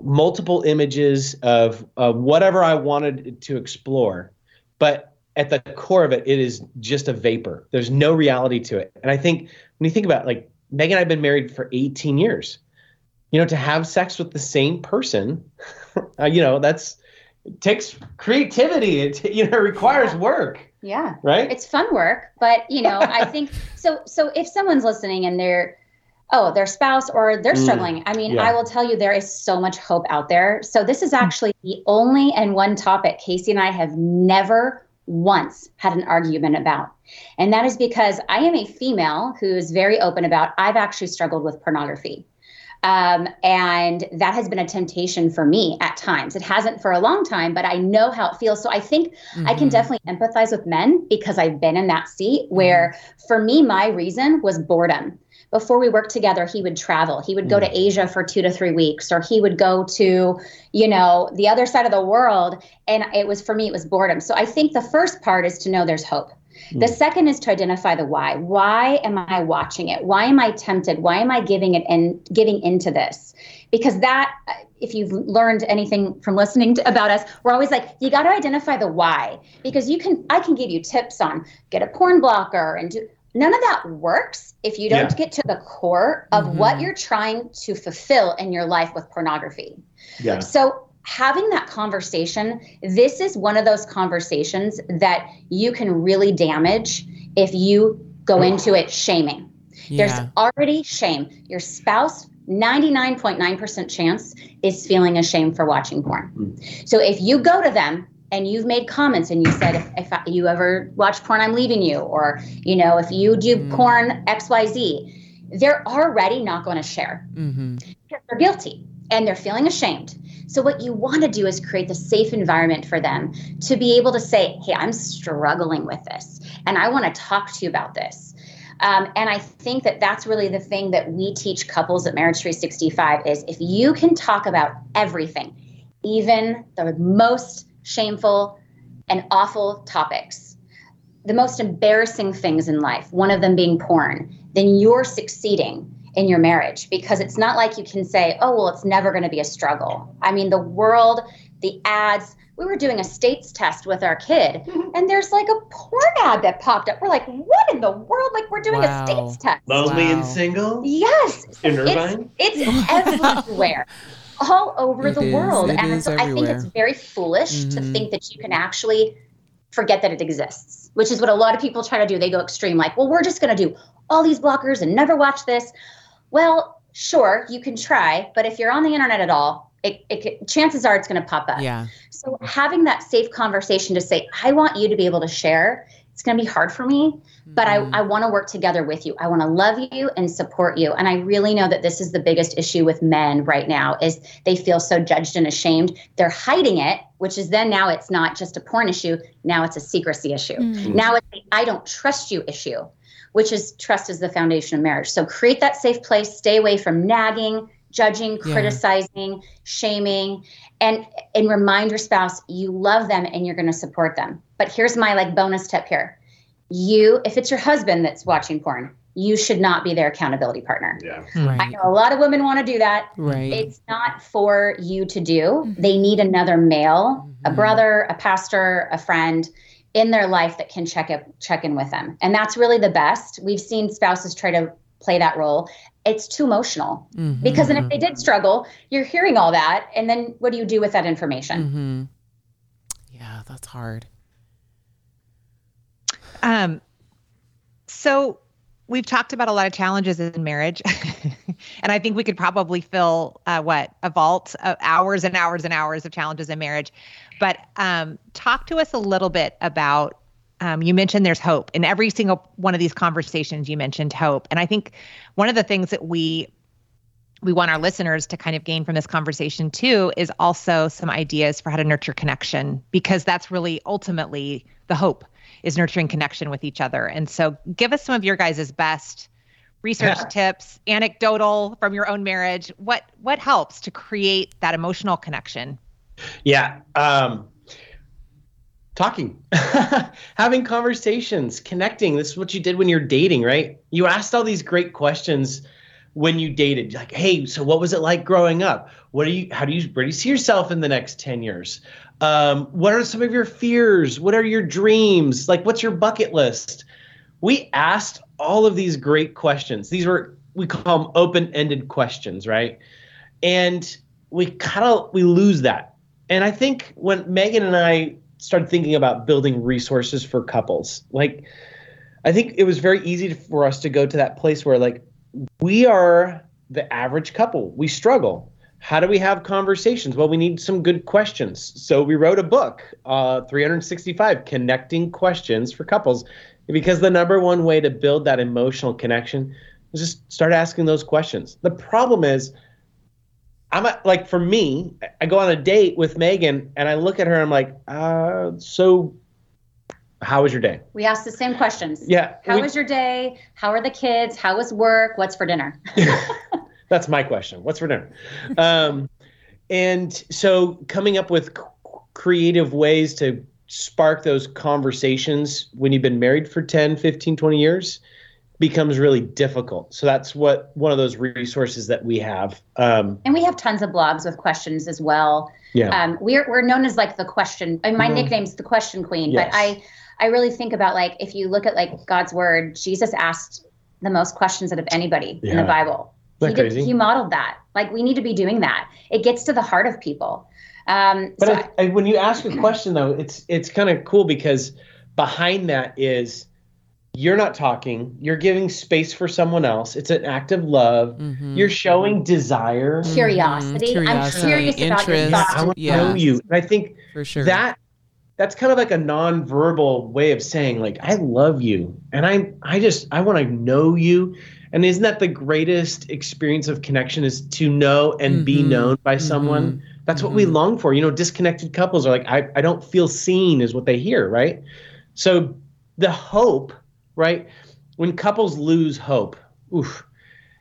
multiple images of uh, whatever I wanted to explore, but at the core of it, it is just a vapor. There's no reality to it. And I think when you think about it, like Megan and I have been married for 18 years, you know, to have sex with the same person, uh, you know, that's it takes creativity. It you know requires work. Yeah. Right. It's fun work, but you know, I think so. So if someone's listening and they're oh, their spouse or they're mm. struggling. I mean, yeah. I will tell you, there is so much hope out there. So, this is actually the only and one topic Casey and I have never once had an argument about. And that is because I am a female who is very open about I've actually struggled with pornography. Um, and that has been a temptation for me at times. It hasn't for a long time, but I know how it feels. So I think mm-hmm. I can mm-hmm. definitely empathize with men because I've been in that seat where mm-hmm. for me, my reason was boredom before we worked together, he would travel. He would go to mm. Asia for two to three weeks, or he would go to, you know, the other side of the world. And it was for me, it was boredom. So I think the first part is to know there's hope. The mm. second is to identify the why. Why am I watching it? Why am I tempted? Why am I giving it and giving into this? Because that, if you've learned anything from listening to, about us, we're always like, you got to identify the why. Because you can, I can give you tips on get a porn blocker and do none of that works if you don't yeah. get to the core of mm-hmm. what you're trying to fulfill in your life with pornography. Yeah. So having that conversation, this is one of those conversations that you can really damage if you go into it shaming. Yeah. There's already shame. Your spouse 99.9% chance is feeling ashamed for watching porn. Mm. So if you go to them and you've made comments and you said if, if you ever watch porn i'm leaving you or you know if you do mm. porn xyz they're already not going to share mm-hmm. they're guilty and they're feeling ashamed. So what you want to do is create the safe environment for them to be able to say hey i'm struggling with this and i want to talk to you about this. Um, and i think that that's really the thing that we teach couples at marriage 365 is if you can talk about everything even the most shameful and awful topics, the most embarrassing things in life, one of them being porn, then you're succeeding in your marriage because it's not like you can say, oh, well, it's never going to be a struggle. I mean, the world, the ads, we were doing a states test with our kid and there's like a porn ad that popped up. We're like, what in the world? Like we're doing wow. a states test. Lonely wow. and single? Yes. In Irvine? It's, it's everywhere. all over it the is, world. and I think it's very foolish mm-hmm. to think that you can actually forget that it exists, which is what a lot of people try to do. They go extreme, like, well, we're just going to do all these blockers and never watch this. Well, sure, you can try, but if you're on the internet at all, it, it chances are it's going to pop up. Yeah. So having that safe conversation to say, I want you to be able to share it's going to be hard for me, but mm-hmm. I, I want to work together with you. I want to love you and support you. And I really know that this is the biggest issue with men right now is they feel so judged and ashamed. They're hiding it, which is then now it's not just a porn issue. Now it's a secrecy issue. Mm-hmm. Now it's the I don't trust you issue, which is trust is the foundation of marriage. So create that safe place, stay away from nagging, judging, yeah. criticizing, shaming, and and remind your spouse you love them and you're going to support them. But here's my like bonus tip here. You, if it's your husband that's watching porn, you should not be their accountability partner. Yeah. Right. I know a lot of women want to do that. Right. It's not for you to do. Mm-hmm. They need another male, mm-hmm. a brother, a pastor, a friend in their life that can check it check in with them. And that's really the best. We've seen spouses try to play that role. It's too emotional. Mm-hmm. Because then if they did struggle, you're hearing all that and then what do you do with that information? Mm-hmm. Yeah, that's hard. Um, so we've talked about a lot of challenges in marriage, and I think we could probably fill uh, what a vault of hours and hours and hours of challenges in marriage. But um, talk to us a little bit about. Um, you mentioned there's hope in every single one of these conversations. You mentioned hope, and I think one of the things that we we want our listeners to kind of gain from this conversation too is also some ideas for how to nurture connection because that's really ultimately the hope is nurturing connection with each other. And so give us some of your guys' best research yeah. tips, anecdotal from your own marriage. What what helps to create that emotional connection? Yeah. Um talking having conversations connecting this is what you did when you're dating right you asked all these great questions when you dated like hey so what was it like growing up what are you how do you where do you see yourself in the next 10 years um, what are some of your fears? What are your dreams? Like, what's your bucket list? We asked all of these great questions. These were we call them open-ended questions, right? And we kind of we lose that. And I think when Megan and I started thinking about building resources for couples, like I think it was very easy for us to go to that place where like we are the average couple. We struggle how do we have conversations? Well, we need some good questions. So we wrote a book, uh, 365 Connecting Questions for Couples, because the number one way to build that emotional connection is just start asking those questions. The problem is, I'm a, like, for me, I go on a date with Megan and I look at her and I'm like, uh, so how was your day? We ask the same questions. Yeah. How we, was your day? How are the kids? How was work? What's for dinner? That's my question. What's for dinner? Um, and so coming up with c- creative ways to spark those conversations when you've been married for 10, 15, 20 years becomes really difficult. So that's what one of those resources that we have. Um, and we have tons of blogs with questions as well. Yeah. Um, we're, we're known as like the question, I mean, my mm-hmm. nickname's the question queen, yes. but I, I really think about like, if you look at like God's word, Jesus asked the most questions out of anybody yeah. in the Bible he, did, he modeled that. Like we need to be doing that. It gets to the heart of people. Um, but so I, I, when you ask a question though, it's it's kind of cool because behind that is you're not talking. You're giving space for someone else. It's an act of love. Mm-hmm. You're showing desire, curiosity. Mm-hmm. curiosity. I'm curious Interest. about your thoughts. I want to yeah. know you. And I think for sure that that's kind of like a non-verbal way of saying like I love you and I I just I want to know you and isn't that the greatest experience of connection is to know and mm-hmm. be known by someone? Mm-hmm. That's what we mm-hmm. long for. You know, disconnected couples are like, I, I don't feel seen, is what they hear, right? So the hope, right? When couples lose hope, oof,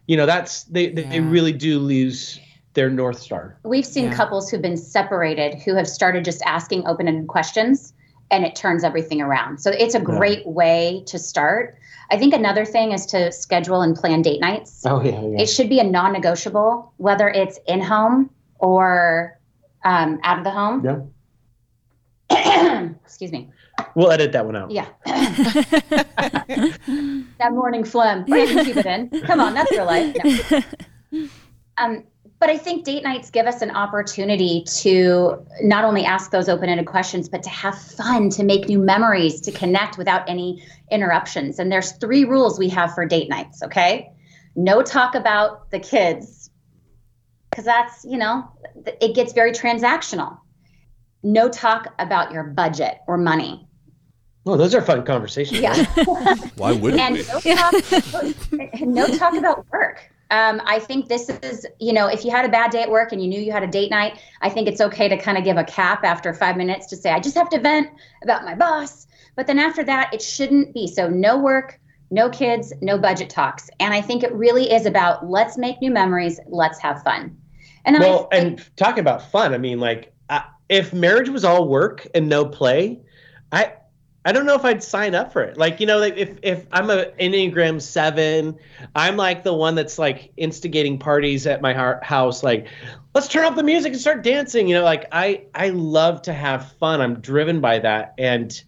you know, that's they, they, yeah. they really do lose their north star. We've seen yeah. couples who've been separated who have started just asking open-ended questions and it turns everything around. So it's a great yeah. way to start. I think another thing is to schedule and plan date nights. Oh yeah, yeah. It should be a non-negotiable, whether it's in home or um, out of the home. Yeah. Excuse me. We'll edit that one out. Yeah. that morning phlegm. Or you can keep it in. Come on, that's real life. No. Um, but I think date nights give us an opportunity to not only ask those open ended questions, but to have fun, to make new memories, to connect without any interruptions. And there's three rules we have for date nights, okay? No talk about the kids, because that's, you know, it gets very transactional. No talk about your budget or money. Oh, those are fun conversations. Yeah. Why wouldn't and we? No talk, no talk about work. Um, I think this is, you know, if you had a bad day at work and you knew you had a date night, I think it's okay to kind of give a cap after five minutes to say, I just have to vent about my boss. But then after that, it shouldn't be. So no work, no kids, no budget talks. And I think it really is about let's make new memories, let's have fun. And well, I, and talking about fun, I mean, like, uh, if marriage was all work and no play, I I don't know if I'd sign up for it. Like, you know, if if I'm a Enneagram seven, I'm like the one that's like instigating parties at my house. Like, let's turn up the music and start dancing. You know, like I I love to have fun. I'm driven by that, and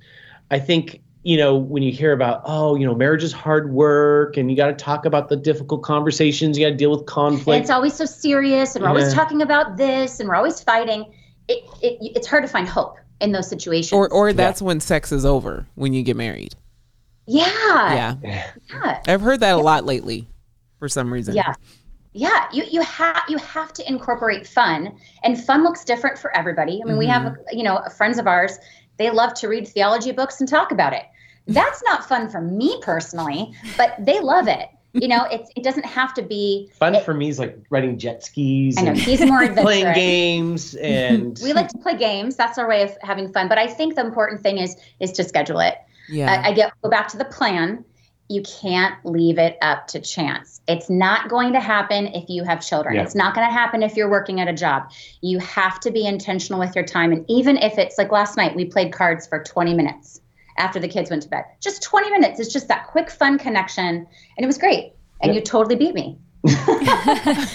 I think you know when you hear about oh you know marriage is hard work and you got to talk about the difficult conversations you got to deal with conflict it's always so serious and we're yeah. always talking about this and we're always fighting it, it, it's hard to find hope in those situations. Or or that's yeah. when sex is over when you get married. Yeah. Yeah. Yeah. I've heard that a lot lately for some reason. Yeah. Yeah, you you have you have to incorporate fun, and fun looks different for everybody. I mean, mm-hmm. we have mm-hmm. you know friends of ours; they love to read theology books and talk about it. That's not fun for me personally, but they love it you know, it's it doesn't have to be fun it, for me. Is like riding jet skis. I know he's more adventurous. playing games, and we like to play games. That's our way of having fun. But I think the important thing is is to schedule it. Yeah, I, I get go back to the plan. You can't leave it up to chance. It's not going to happen if you have children. Yeah. It's not going to happen if you're working at a job. You have to be intentional with your time. And even if it's like last night, we played cards for 20 minutes after the kids went to bed. Just 20 minutes. It's just that quick, fun connection. And it was great. And yep. you totally beat me.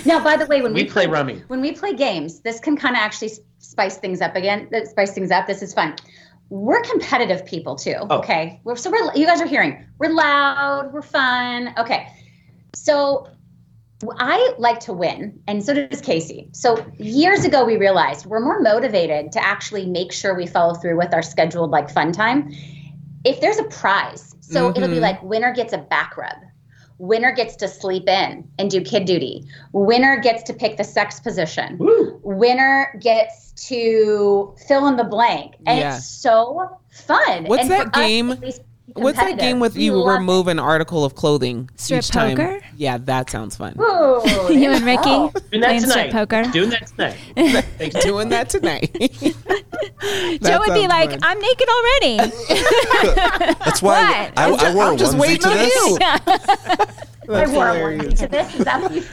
now, by the way, when we, we play, play rummy, when we play games, this can kind of actually spice things up again. Uh, spice things up. This is fun. We're competitive people too. Oh. Okay, we're, so we're you guys are hearing. We're loud. We're fun. Okay, so I like to win, and so does Casey. So years ago, we realized we're more motivated to actually make sure we follow through with our scheduled like fun time if there's a prize. So mm-hmm. it'll be mm-hmm. like winner gets a back rub. Winner gets to sleep in and do kid duty. Winner gets to pick the sex position. Woo. Winner gets to fill in the blank. And yeah. it's so fun. What's and that game? Us, What's that game with you remove it. an article of clothing strip each time? Poker? Yeah, that sounds fun. Ooh, you and Ricky oh, doing that tonight. poker. Doing that tonight. doing that tonight. Joe would be like, fun. "I'm naked already." That's why I, I, I, wore I'm a just onesie to this. Yeah. That's I wore hilarious. a to this. Is that what you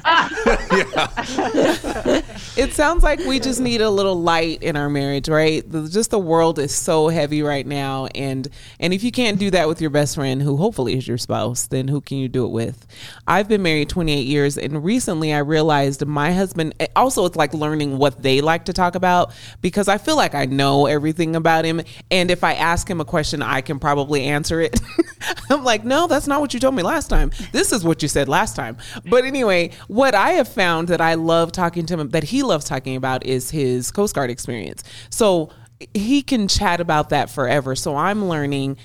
yeah. It sounds like we just need a little light in our marriage, right? The, just the world is so heavy right now, and and if you can't do that with your best friend, who hopefully is your spouse, then who can you do it with? I've been married 28 years, and recently I realized my husband. Eh, also, it's like learning what they like to talk about because I feel like I know everything about him, and if I ask him a question, I can probably answer it. I'm like, no, that's not what you told me last time. This is what you said last time. But anyway, what I have found that I love talking to him, that he loves talking about, is his Coast Guard experience. So he can chat about that forever. So I'm learning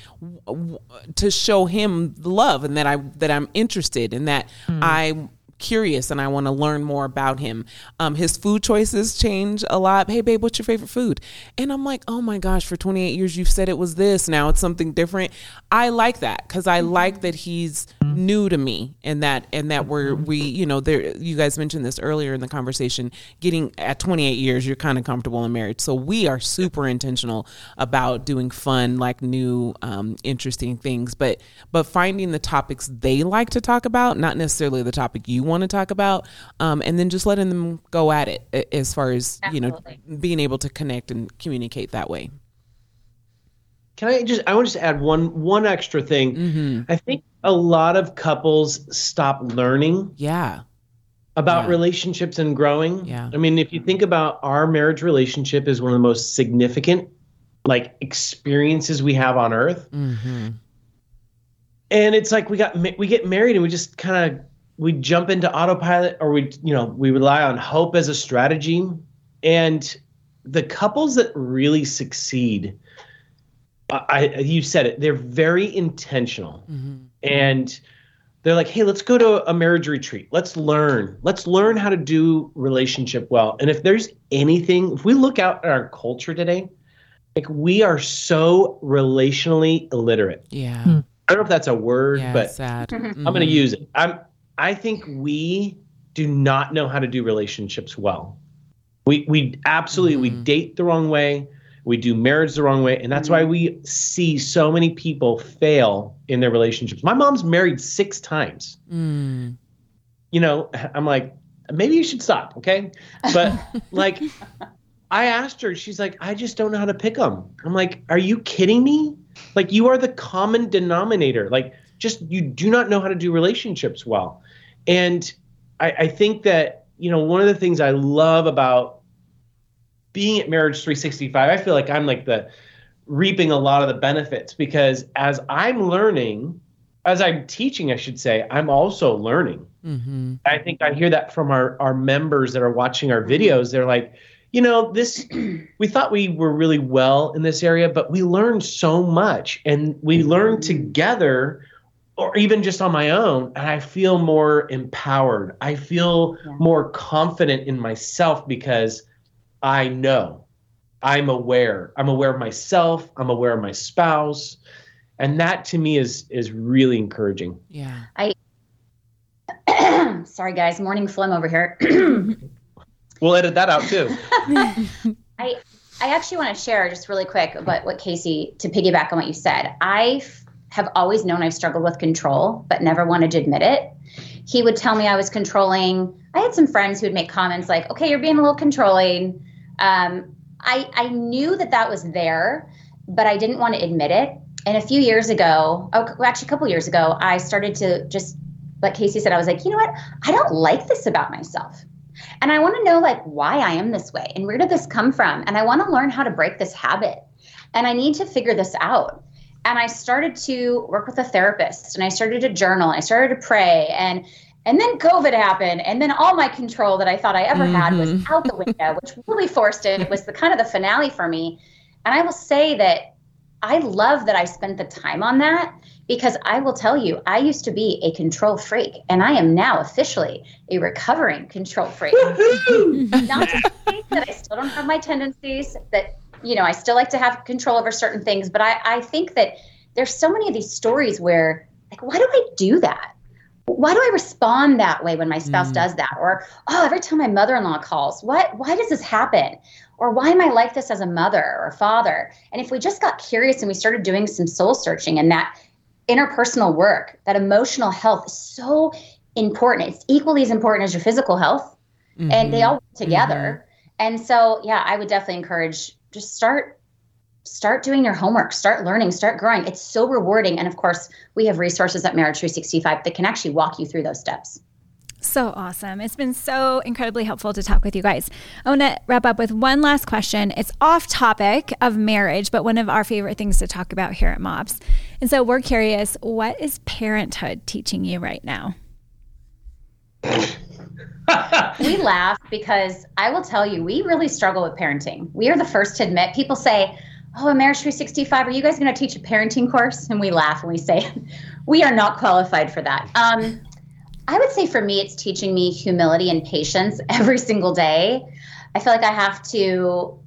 to show him love and that I that I'm interested and that mm. I curious and I want to learn more about him. Um, his food choices change a lot. Hey, babe, what's your favorite food? And I'm like, oh my gosh, for 28 years you've said it was this. Now it's something different. I like that because I like that he's new to me and that and that we're we you know there you guys mentioned this earlier in the conversation. Getting at 28 years, you're kind of comfortable in marriage, so we are super intentional about doing fun, like new, um, interesting things. But but finding the topics they like to talk about, not necessarily the topic you want to talk about, um, and then just letting them go at it as far as Absolutely. you know being able to connect and communicate that way. Can I just? I want to just add one one extra thing. Mm-hmm. I think a lot of couples stop learning. Yeah. About yeah. relationships and growing. Yeah. I mean, if you think about our marriage relationship is one of the most significant like experiences we have on earth. Mm-hmm. And it's like we got we get married and we just kind of we jump into autopilot or we you know we rely on hope as a strategy and the couples that really succeed I, you said it. They're very intentional, mm-hmm. and they're like, "Hey, let's go to a marriage retreat. Let's learn. Let's learn how to do relationship well." And if there's anything, if we look out at our culture today, like we are so relationally illiterate. Yeah. Hmm. I don't know if that's a word, yeah, but sad. I'm going to use it. I'm. I think we do not know how to do relationships well. We we absolutely mm-hmm. we date the wrong way. We do marriage the wrong way. And that's why we see so many people fail in their relationships. My mom's married six times. Mm. you know i'm like maybe you should stop okay? But like i asked her she's like i just don't know how to pick them i'm like are you kidding me? Like you are the common denominator. Like just you do not know how to do relationships well and I, I think that you know one of the things i love about being at Marriage 365, I feel like I'm like the reaping a lot of the benefits because as I'm learning, as I'm teaching, I should say, I'm also learning. Mm-hmm. I think I hear that from our, our members that are watching our videos. They're like, you know, this, we thought we were really well in this area, but we learned so much and we learned together or even just on my own and i feel more empowered i feel yeah. more confident in myself because I know. I'm aware. I'm aware of myself. I'm aware of my spouse. And that to me is is really encouraging. Yeah. I sorry guys, morning phlegm over here. we'll edit that out too. I I actually want to share just really quick about what Casey to piggyback on what you said. I have always known I've struggled with control, but never wanted to admit it. He would tell me I was controlling. I had some friends who would make comments like, "Okay, you're being a little controlling." Um, I, I knew that that was there, but I didn't want to admit it. And a few years ago, oh, actually, a couple years ago, I started to just, like Casey said, I was like, you know what? I don't like this about myself. And I want to know, like, why I am this way and where did this come from? And I want to learn how to break this habit. And I need to figure this out. And I started to work with a therapist and I started to journal. And I started to pray. And and then COVID happened, and then all my control that I thought I ever mm-hmm. had was mm-hmm. out the window, which really forced it. It was the kind of the finale for me. And I will say that I love that I spent the time on that because I will tell you, I used to be a control freak, and I am now officially a recovering control freak. Not to say that I still don't have my tendencies, that, you know, I still like to have control over certain things, but I, I think that there's so many of these stories where, like, why do I do that? why do I respond that way when my spouse mm. does that? Or, oh, every time my mother in law calls, what, why does this happen? Or why am I like this as a mother or a father? And if we just got curious and we started doing some soul searching and that interpersonal work, that emotional health is so important. It's equally as important as your physical health. Mm-hmm. And they all work together. Mm-hmm. And so, yeah, I would definitely encourage just start start doing your homework, start learning, start growing. It's so rewarding. And of course, we have resources at Marriage 365 that can actually walk you through those steps. So awesome. It's been so incredibly helpful to talk with you guys. I want to wrap up with one last question. It's off topic of marriage, but one of our favorite things to talk about here at MOPS. And so we're curious what is parenthood teaching you right now? we laugh because I will tell you, we really struggle with parenting. We are the first to admit, people say, oh, a marriage 365, are you guys going to teach a parenting course? And we laugh and we say, we are not qualified for that. Um, I would say for me, it's teaching me humility and patience every single day. I feel like I have to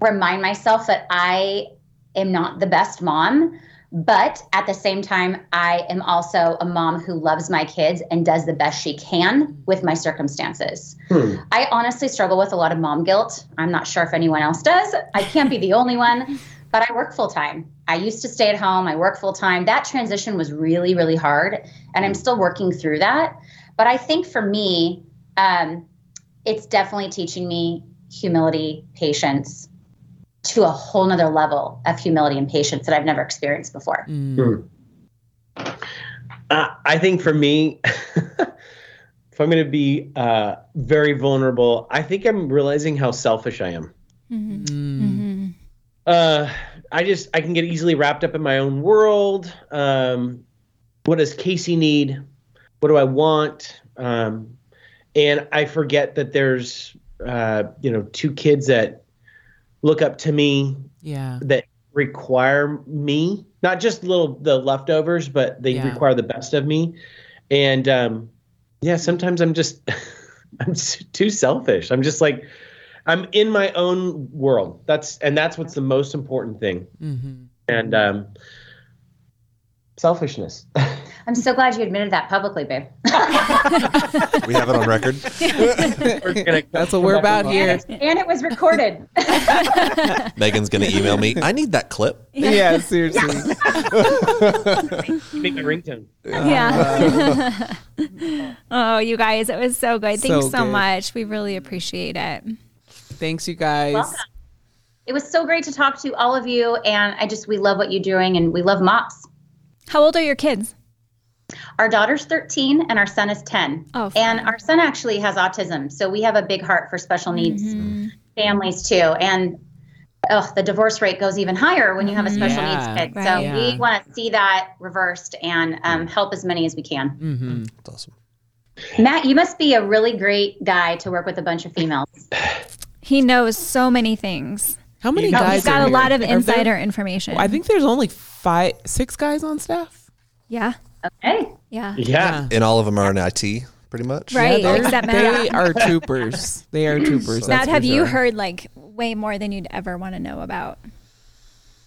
remind myself that I am not the best mom, but at the same time, I am also a mom who loves my kids and does the best she can with my circumstances. Hmm. I honestly struggle with a lot of mom guilt. I'm not sure if anyone else does. I can't be the only one, but I work full time. I used to stay at home, I work full time. That transition was really, really hard, and I'm still working through that. but I think for me, um, it's definitely teaching me humility, patience to a whole nother level of humility and patience that I've never experienced before. Mm. Uh, I think for me, if I'm going to be uh, very vulnerable, I think I'm realizing how selfish I am. Mm-hmm. Mm-hmm. Uh, I just I can get easily wrapped up in my own world. Um, what does Casey need? What do I want? Um, and I forget that there's uh, you know two kids that look up to me. Yeah. That require me, not just little the leftovers, but they yeah. require the best of me. And um, yeah, sometimes I'm just I'm too selfish. I'm just like I'm in my own world. That's and that's what's the most important thing. Mm-hmm. And um, selfishness. I'm so glad you admitted that publicly, babe. we have it on record. That's what we're about here. And it was recorded. Megan's going to email me. I need that clip. Yeah, seriously. Make a ringtone. Yeah. oh, you guys, it was so good. Thanks so, so much. We really appreciate it. Thanks, you guys. Welcome. It was so great to talk to all of you. And I just, we love what you're doing and we love MOPS. How old are your kids? Our daughter's 13 and our son is 10. Oh, and our son actually has autism. So we have a big heart for special needs mm-hmm. families too. And oh, the divorce rate goes even higher when you have a special yeah, needs kid. Right, so yeah. we want to see that reversed and um, help as many as we can. Mm-hmm. That's awesome. Matt, you must be a really great guy to work with a bunch of females. He knows so many things. How many guys? He's got a lot of insider there, information. I think there's only five, six guys on staff. Yeah. Okay. Yeah. Yeah. And all of them are in IT, pretty much. Right. Yeah, except Matt. They are troopers. They are troopers. Matt, have you heard like way more than you'd ever want to know about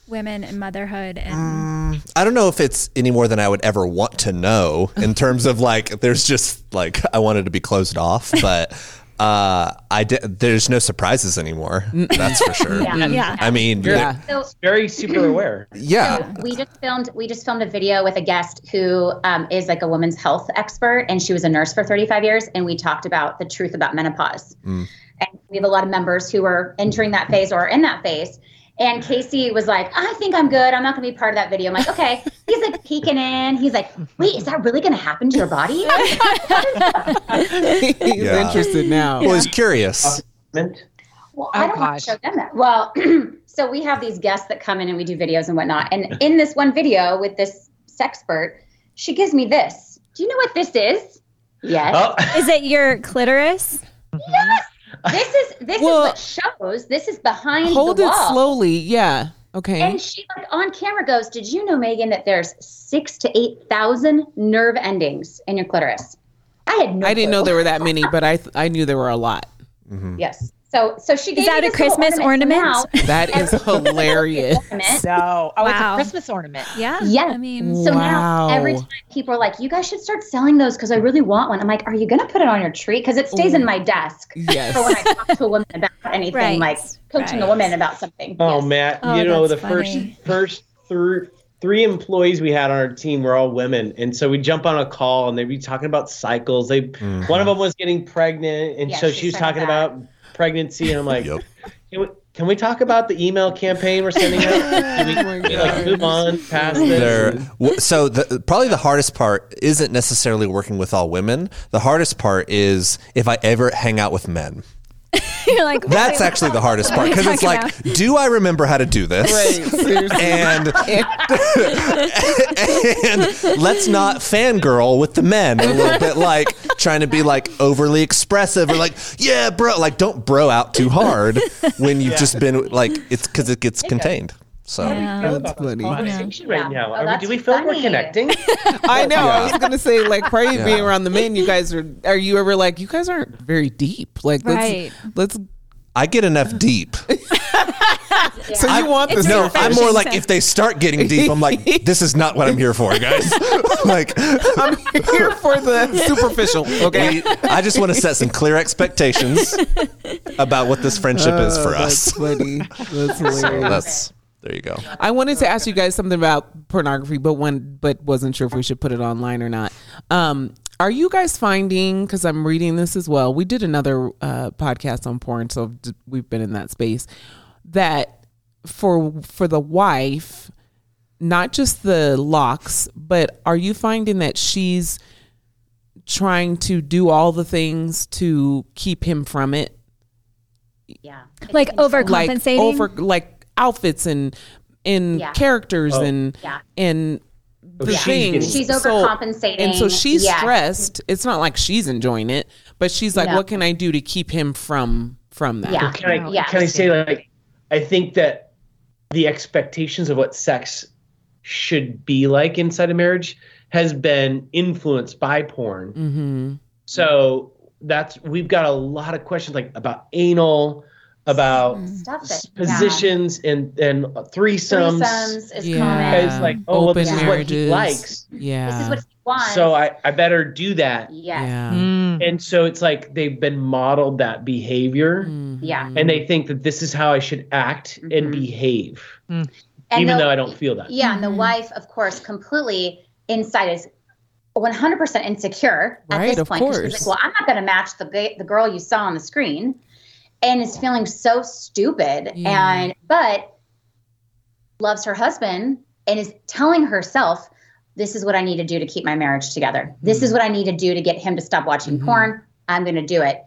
women and motherhood and um, I don't know if it's any more than I would ever want to know in terms of like there's just like I wanted to be closed off, but uh, I did. There's no surprises anymore. That's for sure. yeah. yeah. I mean, yeah. So, very super aware. Yeah. So we just filmed. We just filmed a video with a guest who um, is like a women's health expert, and she was a nurse for 35 years, and we talked about the truth about menopause. Mm. And we have a lot of members who are entering that phase or in that phase. And Casey was like, I think I'm good. I'm not going to be part of that video. I'm like, okay. He's like peeking in. He's like, wait, is that really going to happen to your body? he's yeah. interested now. Well, he's curious. Uh, well, oh, I don't want to show them that. Well, so we have these guests that come in and we do videos and whatnot. And in this one video with this sexpert, she gives me this. Do you know what this is? Yes. Oh. Is it your clitoris? Yes. This is this well, is what shows. This is behind. The side. Hold it slowly. Yeah. Okay. And she like on camera goes, "Did you know, Megan, that there's six to eight thousand nerve endings in your clitoris?" I had no. I didn't know there were that many, but I I knew there were a lot. Mm-hmm. Yes. So, so she gave is that a Christmas ornament? ornament? that is hilarious. so, oh, wow. it's a Christmas ornament. Yeah. Yeah. I mean, so wow. now every time people are like, "You guys should start selling those because I really want one." I'm like, "Are you going to put it on your tree? Because it stays Ooh. in my desk yes. for when I talk to a woman about anything, right. like coaching right. a woman about something." Oh, yes. Matt, oh, you know the funny. first first three three employees we had on our team were all women and so we jump on a call and they'd be talking about cycles they mm-hmm. one of them was getting pregnant and yeah, so she was talking about pregnancy, and I'm like, yep. can, we, can we talk about the email campaign we're sending out? Can we, can like move on past this? so the, probably the hardest part isn't necessarily working with all women. The hardest part is if I ever hang out with men. You're like, that's actually the hardest part because it's like, about? do I remember how to do this? Right, and and let's not fangirl with the men a little bit, like trying to be like overly expressive or like, yeah, bro, like don't bro out too hard when you've yeah. just been like it's because it gets contained. So yeah. that's funny. Conversation right now. Oh, we, do we feel funny. we're connecting? I know. Yeah. I was gonna say, like, probably yeah. being around the men, you guys are. Are you ever like, you guys aren't very deep? Like, right. let's let's. I get enough deep. So you want this? No, I'm more like if they start getting deep, I'm like, this is not what I'm here for, guys. like, I'm here for the superficial. Okay, I just want to set some clear expectations about what this friendship is for oh, us. That's funny. That's hilarious. So that's there you go. I wanted to ask you guys something about pornography, but when but wasn't sure if we should put it online or not. Um, are you guys finding because i'm reading this as well we did another uh, podcast on porn so we've been in that space that for for the wife not just the locks but are you finding that she's trying to do all the things to keep him from it yeah like overcompensating like over like outfits and in yeah. characters oh. and yeah. and the yeah. things. She's overcompensating. So, and so she's yeah. stressed. It's not like she's enjoying it, but she's like, no. what can I do to keep him from from that? Yeah. can I yeah. can I say like I think that the expectations of what sex should be like inside a marriage has been influenced by porn. Mm-hmm. So that's we've got a lot of questions like about anal, about positions yeah. and and threesomes. Threesomes is yeah. common. It's like, oh, well, this is what he likes. Yeah, this is what he wants. So I I better do that. Yes. Yeah. Mm. And so it's like they've been modeled that behavior. Mm-hmm. Yeah. And they think that this is how I should act mm-hmm. and behave, mm. even the, though I don't feel that. Yeah, and the mm-hmm. wife, of course, completely inside is 100% insecure right, at this point. She's like, well, I'm not going to match the the girl you saw on the screen and is feeling so stupid yeah. and but loves her husband and is telling herself this is what i need to do to keep my marriage together mm-hmm. this is mm. what i need to do to get him to stop watching mm-hmm. porn i'm going to do it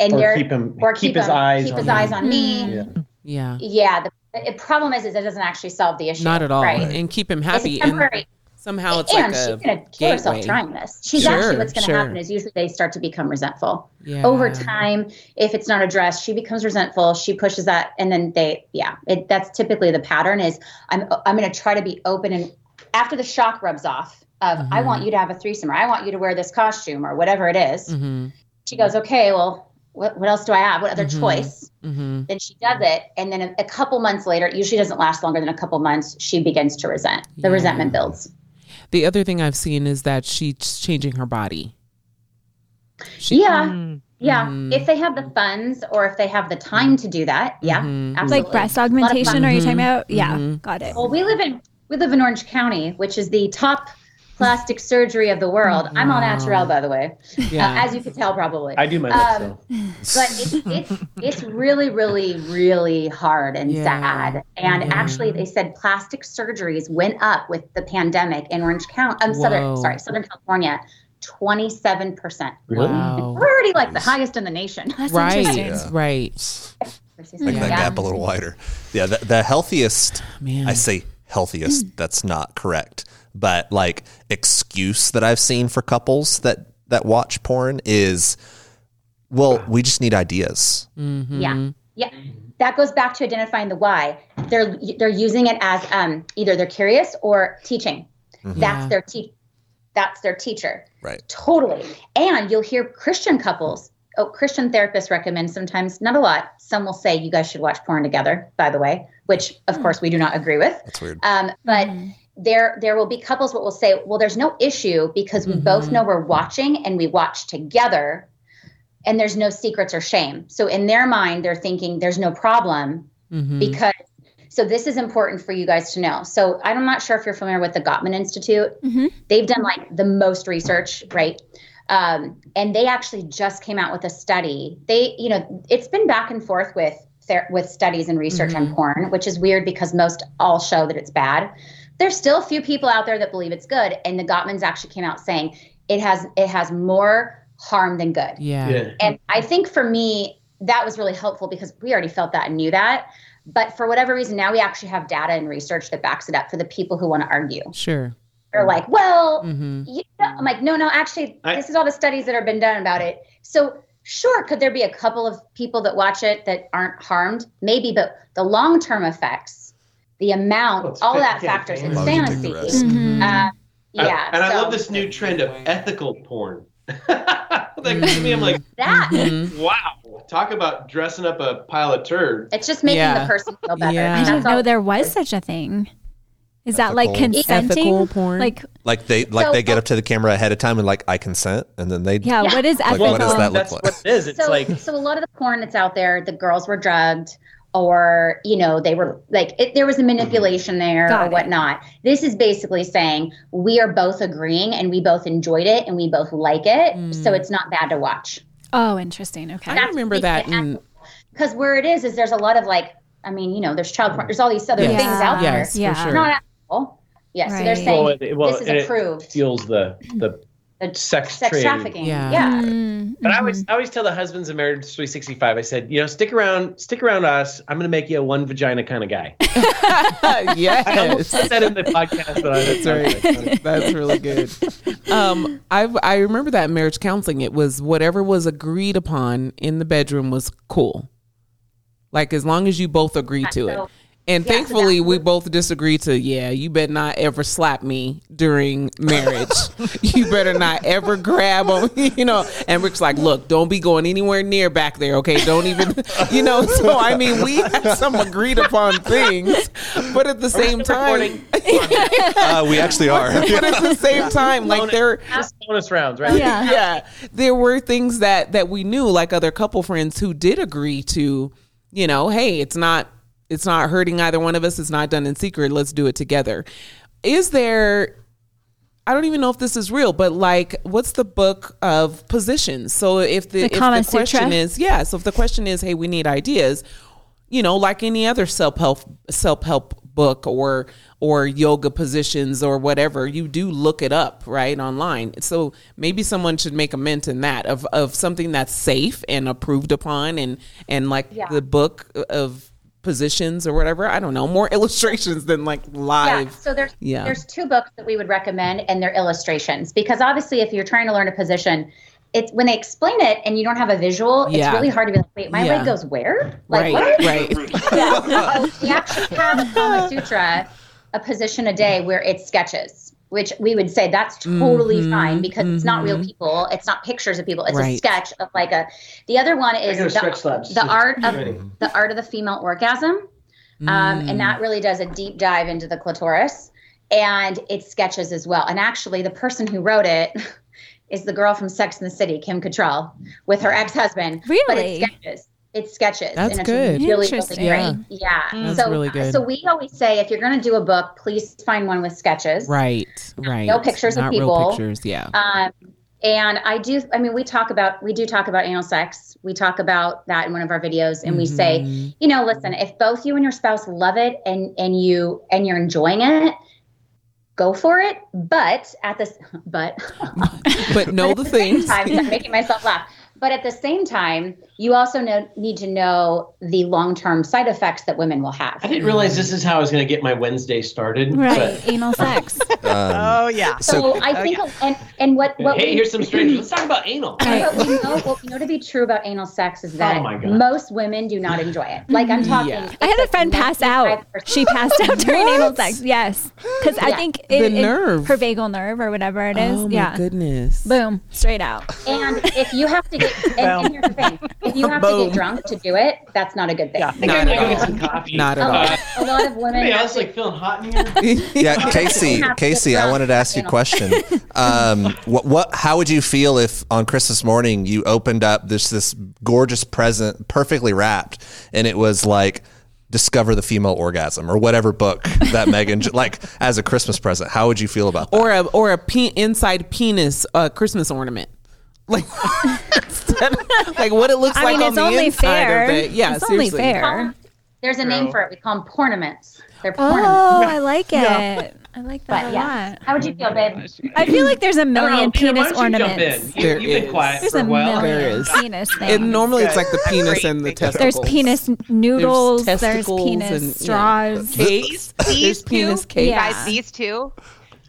and or keep him or keep, keep his him, eyes keep on his eyes on me yeah yeah, yeah the, the, problem is, is it doesn't actually solve the issue not at all right? and keep him happy it's temporary. And- somehow it's and like she's a going to kill herself trying this. She's sure, actually what's going to sure. happen is usually they start to become resentful yeah. over time. If it's not addressed, she becomes resentful. She pushes that, and then they, yeah, it, that's typically the pattern. Is I'm I'm going to try to be open, and after the shock rubs off of mm-hmm. I want you to have a threesome, or I want you to wear this costume, or whatever it is, mm-hmm. she goes, okay, well, what, what else do I have? What other Mm-hmm. choice? Mhm. Then she does it, and then a, a couple months later, it usually doesn't last longer than a couple months. She begins to resent. The Yeah. resentment builds. The other thing i've seen is that she's changing her body She- yeah. Mm. Yeah, Mhm. if they have the funds or if they have the time to do that, yeah, Mhm. absolutely. like breast A lot of augmentation fun. are you talking about yeah Mhm. got it Well, we live in we live in Orange County, which is the top plastic surgery of the world. I'm all natural, by the way, yeah uh, as you can tell, probably. I do my Um, best though. but it's, it's it's really, really, really hard and Yeah. sad. And Yeah. actually, they said plastic surgeries went up with the pandemic in Orange County. I'm Whoa. Southern, sorry, Southern California, 27 percent. Really? wow We're already like the highest in the nation. that's right interesting right Make that Yeah. gap a little wider. Yeah, the, the healthiest, Man. I say healthiest, that's not correct. But like excuse that I've seen for couples that that watch porn is well, we just need ideas. Mm-hmm. Yeah. Yeah. That goes back to identifying the why. They're they're using it as um, either they're curious or teaching. That's Yeah. their te- that's their teacher. Right. Totally. And you'll hear Christian couples, oh, Christian therapists recommend sometimes, not a lot. Some will say you guys should watch porn together, by the way, which of course we do not agree with. That's weird. Um, but there there will be couples that will say, well, there's no issue because we both know we're watching and we watch together and there's no secrets or shame. So in their mind, they're thinking there's no problem Mhm. because so this is important for you guys to know. So I'm not sure if you're familiar with the Gottman Institute. Mhm. They've done like the most research, right? Um, and they actually just came out with a study. They, you know, it's been back and forth with with studies and research on porn, which is weird because most all show that it's bad. There's still a few people out there that believe it's good, and the Gottmans actually came out saying it has it has more harm than good. yeah Yeah. And I think for me, that was really helpful because we already felt that and knew that. But for whatever reason, now we actually have data and research that backs it up for the people who want to argue. sure They're like, well, hmm you know, I'm like, no, no, actually, I- this is all the studies that have been done about it. So, sure, could there be a couple of people that watch it that aren't harmed? Maybe, but the long term effects, the amount, Well, all that yeah, factors in Why would you take fantasy. the risk? Mhm. Uh, I- yeah. and I love this new trend of ethical porn. like to me, I'm like, That, Mhm. wow, talk about dressing up a pile of turd. it's just making Yeah. the person feel better. Yeah. I That's didn't all. know there was such a thing. Is that like consenting? Ethical porn? Like, Like they like So- they get up to the camera ahead of time and like I consent, and then they yeah, Yeah. what is Like, ethical? what does that look That's like? what it is. It's so, like so a lot of the porn that's out there, the girls were drugged, or you know they were like it, there was a manipulation mm-hmm. there Got or it. whatnot this is basically saying we are both agreeing and we both enjoyed it and we both like it so mm. it's not bad to watch Oh, interesting. Okay. I remember that because where it is is there's a lot of like i mean you know there's child porn there's all these other Yes. things out there Yes, for Yeah. sure. not ethical yeah so they're saying Well, it, well, this is and it approved fuels the the The sex, sex trade. trafficking Yeah. yeah, Mm, But I always, I always tell the husbands of Marriage 365, I said, you know, stick around, stick around us. I'm going to make you a one vagina kind of guy. I yes. almost said in the podcast, but I, That's right. That's really good. Um, I I remember that marriage counseling. It was whatever was agreed upon in the bedroom was cool. Like as long as you both agreed to it. So- And Yeah, thankfully, we both disagreed to, yeah, you better not ever slap me during marriage. you better not ever grab on, you know. And Rick's like, look, don't be going anywhere near back there, okay? Don't even, you know. So, I mean, we had some agreed upon things, but at the same time, Uh, we actually are. but at the same time, like there, Just bonus rounds, right? Yeah. yeah, there were things that that we knew, like other couple friends who did agree to, you know, hey, it's not it's not hurting either one of us. It's not done in secret. Let's do it together. Is there? I don't even know if this is real, but like, what's the book of positions? So if the, The if the question is yeah, so if the question is, hey, we need ideas, you know, like any other self help self help book or or yoga positions or whatever, you do look it up right online. So maybe someone should make a mint in that of of something that's safe and approved upon, and and like Yeah. the book of positions or whatever. I don't know, more illustrations than like live. Yeah, so there's Yeah. there's two books that we would recommend, and they're illustrations because obviously, if you're trying to learn a position, it's when they explain it and you don't have a visual, Yeah. it's really hard to be like, wait, my Yeah. leg goes where? Like right, what? right. Yeah. So we actually have a Kama Sutra, a position a day where it's sketches, which we would say that's totally Mhm, fine because it's not real mhm. people. It's not pictures of people. It's a sketch of like a. The other one is the, the art of Ready. the art of the female orgasm, um, Mm. and that really does a deep dive into the clitoris, and it sketches as well. And actually, the person who wrote it. Is the girl from Sex and the City, Kim Cattrall, with her ex-husband? But Really? sketches. It's sketches. That's and it's good. Really, really Interesting. great. Yeah. That's so, really good. so we always say if you're going to do a book, please find one with sketches. Right, right. No pictures of Not real people. pictures, yeah. Um, and I do. I mean, we talk about we do talk about anal sex. We talk about that in one of our videos, and we say, Mhm. you know, listen, if both you and your spouse love it and and you and you're enjoying it, go for it. But at this, but but know but the at things. time, I'm making myself laugh. But at the same time, you also know, need to know the long term side effects that women will have. I didn't realize this is how I was going to get my Wednesday started. Right. Anal sex. Um, Oh yeah. So, so I think, and and what what hey, we, here's some strange. Let's talk about anal. what we know what we know to be true about anal sex is that Oh most women do not enjoy it. Like I'm talking. Yeah. I had a friend pass out. She passed out during anal sex. Yes, because I Yeah. think The it, it- nerve. her vagal nerve or whatever it is. Oh my yeah. goodness. Boom. Straight out. And if you have to get, and, and here's the thing, if you have to get drunk to do it, that's not a good thing. Yeah. I Not gotta at go get some coffee. Not at all. a lot of women. Hey, I was like feeling hot in here. yeah, Casey, Casey, I wanted to ask you a question. Um, what, what, how would you feel if on Christmas morning you opened up this this gorgeous present, perfectly wrapped, and it was like "Discover the Female Orgasm" or whatever book that Megan like as a Christmas present? How would you feel about that? or a or a pe- inside penis uh, Christmas ornament. Like, like what it looks I like mean, on it's the only inside fair. of it. Yeah, it's only seriously. fair. There's a True. name for it. We call them pornaments. They're Oh. I like it. I like that But a yeah, lot. how would you feel, babe? I feel like there's a million Peter, penis don't you jump ornaments. in? You, There you've been quiet There's for a a while. There million is. penis And normally it's like the penis and the testicles. There's penis noodles. There's, testicles penis and, yeah. straws. cakes. These There's penis two, cakes. Yeah. guys, these two.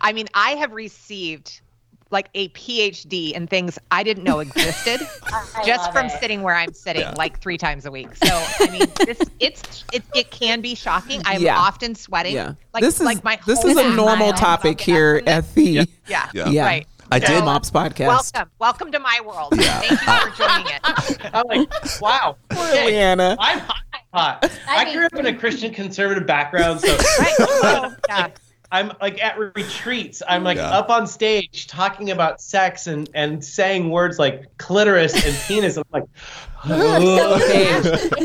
I mean, I have received like a PhD in things I didn't know existed just from it. sitting where I'm sitting Yeah. like three times a week. So I mean, this it's it, it can be shocking. I'm Yeah. often sweating. Yeah, Like, this is like my this is a normal topic here at the this. Yeah. Yeah. yeah. Right. I The did. Mops podcast. Welcome, welcome to my world. Yeah. Thank you for joining it. I'm like, wow. Okay. Leanna. I'm hot. hot. I I grew up in a Christian conservative background, so Right? So, oh, yeah. I'm like at retreats. I'm like Yeah. up on stage talking about sex and and saying words like clitoris and penis. I'm like, hey,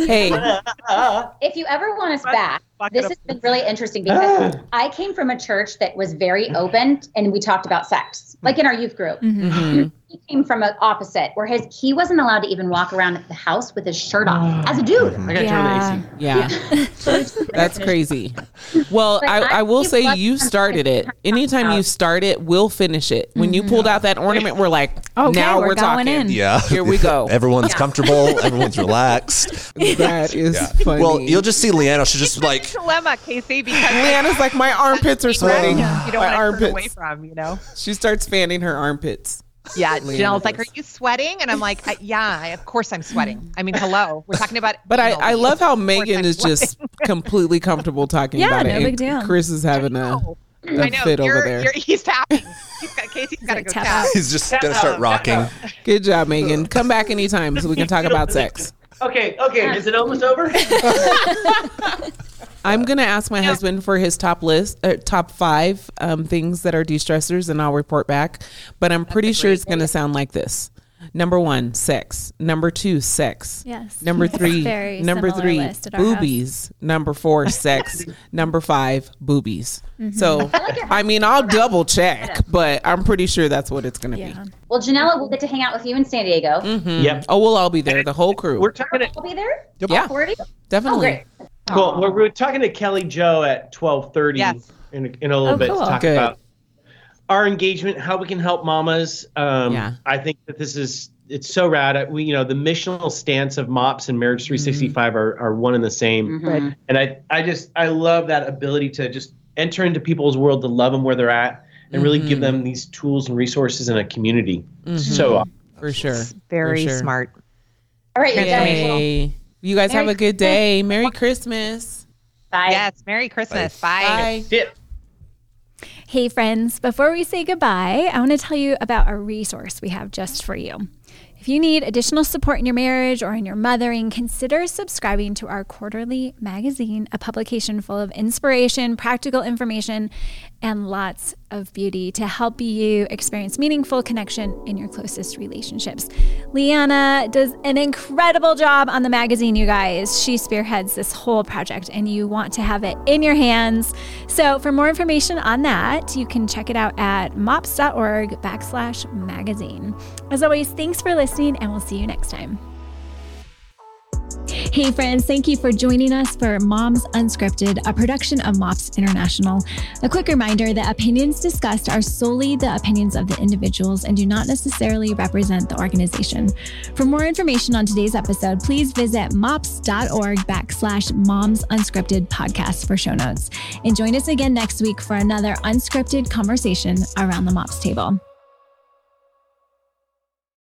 hey. If you ever want us back, this has been really interesting because ah. I came from a church that was very open and we talked about sex, like in our youth group. Mhm. He came from an opposite where his he wasn't allowed to even walk around the house with his shirt off ah. as a dude. Mm-hmm. I gotta turn the AC. Yeah, that's crazy. Well, I, I I will say you started it. Anytime you start it, we'll finish it. When you mm-hmm. pulled out that ornament, we're like, Okay, now we're we're, going talking. in. Yeah. Here we go. Everyone's comfortable. Everyone's relaxed. That is funny. Well, you'll just see Leanna. She's just like, dilemma, Casey, because Leanna's like, my armpits are sweating. you don't My want to turn away from, you know. She starts fanning her armpits. Yeah, Leanna Janelle's like, "Are you sweating?" And I'm like, "I- "Yeah, I, of course I'm sweating." I mean, hello, we're talking about. But I, I love how Megan I'm is just completely comfortable talking Yeah, about no it. and big deal. Chris is having a, a I know. fit you're, over there. You're, he's tapping. He's got Casey's got to go tap tap. he's just gonna start rocking. Good job, Megan. Come back anytime so we can talk about sex. Okay, okay. Is it almost over? I'm gonna ask my husband for his top list, uh, top five um, things that are de-stressors, and I'll report back. But I'm pretty sure it's gonna sound like this: Number one, sex. Number two, sex. Yes. Number three, very number three, list at our house. boobies. Number four, sex. number five, boobies. Mm-hmm. So, I mean, I'll double check, but I'm pretty sure that's what it's gonna Yeah. Well, Janella will get to hang out with you in San Diego. be. Mhm. Yep. Oh, we'll all be there, the whole crew. We're talking to I'll be there. yeah, Already? Oh, definitely. great. well, we're, we're talking to Kelly Joe at twelve thirty Yes. in, a- in a little Oh, bit cool. to talk Good. about our engagement, how we can help mamas. Um, Yeah. I think that this is it's so rad. We, you know, the missional stance of MOPS and Marriage 365 are, are one and the same. Mhm. And I, I just, I love that ability to just enter into people's world, to love them where they're at, and really give them these tools and resources in a community. So awesome. For sure. Very For sure. smart. All right, you guys. Yay. You guys have a good day. Merry Christmas. Bye. Yes. Merry Christmas. Bye. Bye. Dip. Hey, friends, before we say goodbye, I want to tell you about a resource we have just for you. If you need additional support in your marriage or in your mothering, consider subscribing to our quarterly magazine, a publication full of inspiration, practical information, and lots of beauty to help you experience meaningful connection in your closest relationships. Leanna does an incredible job on the magazine, you guys. She spearheads this whole project, and you want to have it in your hands. So, for more information on that, you can check it out at mops.org backslash magazine. As always, thanks for listening, and we'll see you next time. Hey, friends, thank you for joining us for Moms Unscripted, a production of MOPS International. A quick reminder that opinions discussed are solely the opinions of the individuals and do not necessarily represent the organization. For more information on today's episode, please visit mops.org backslash moms unscripted podcast for show notes. And join us again next week for another unscripted conversation around the MOPS table.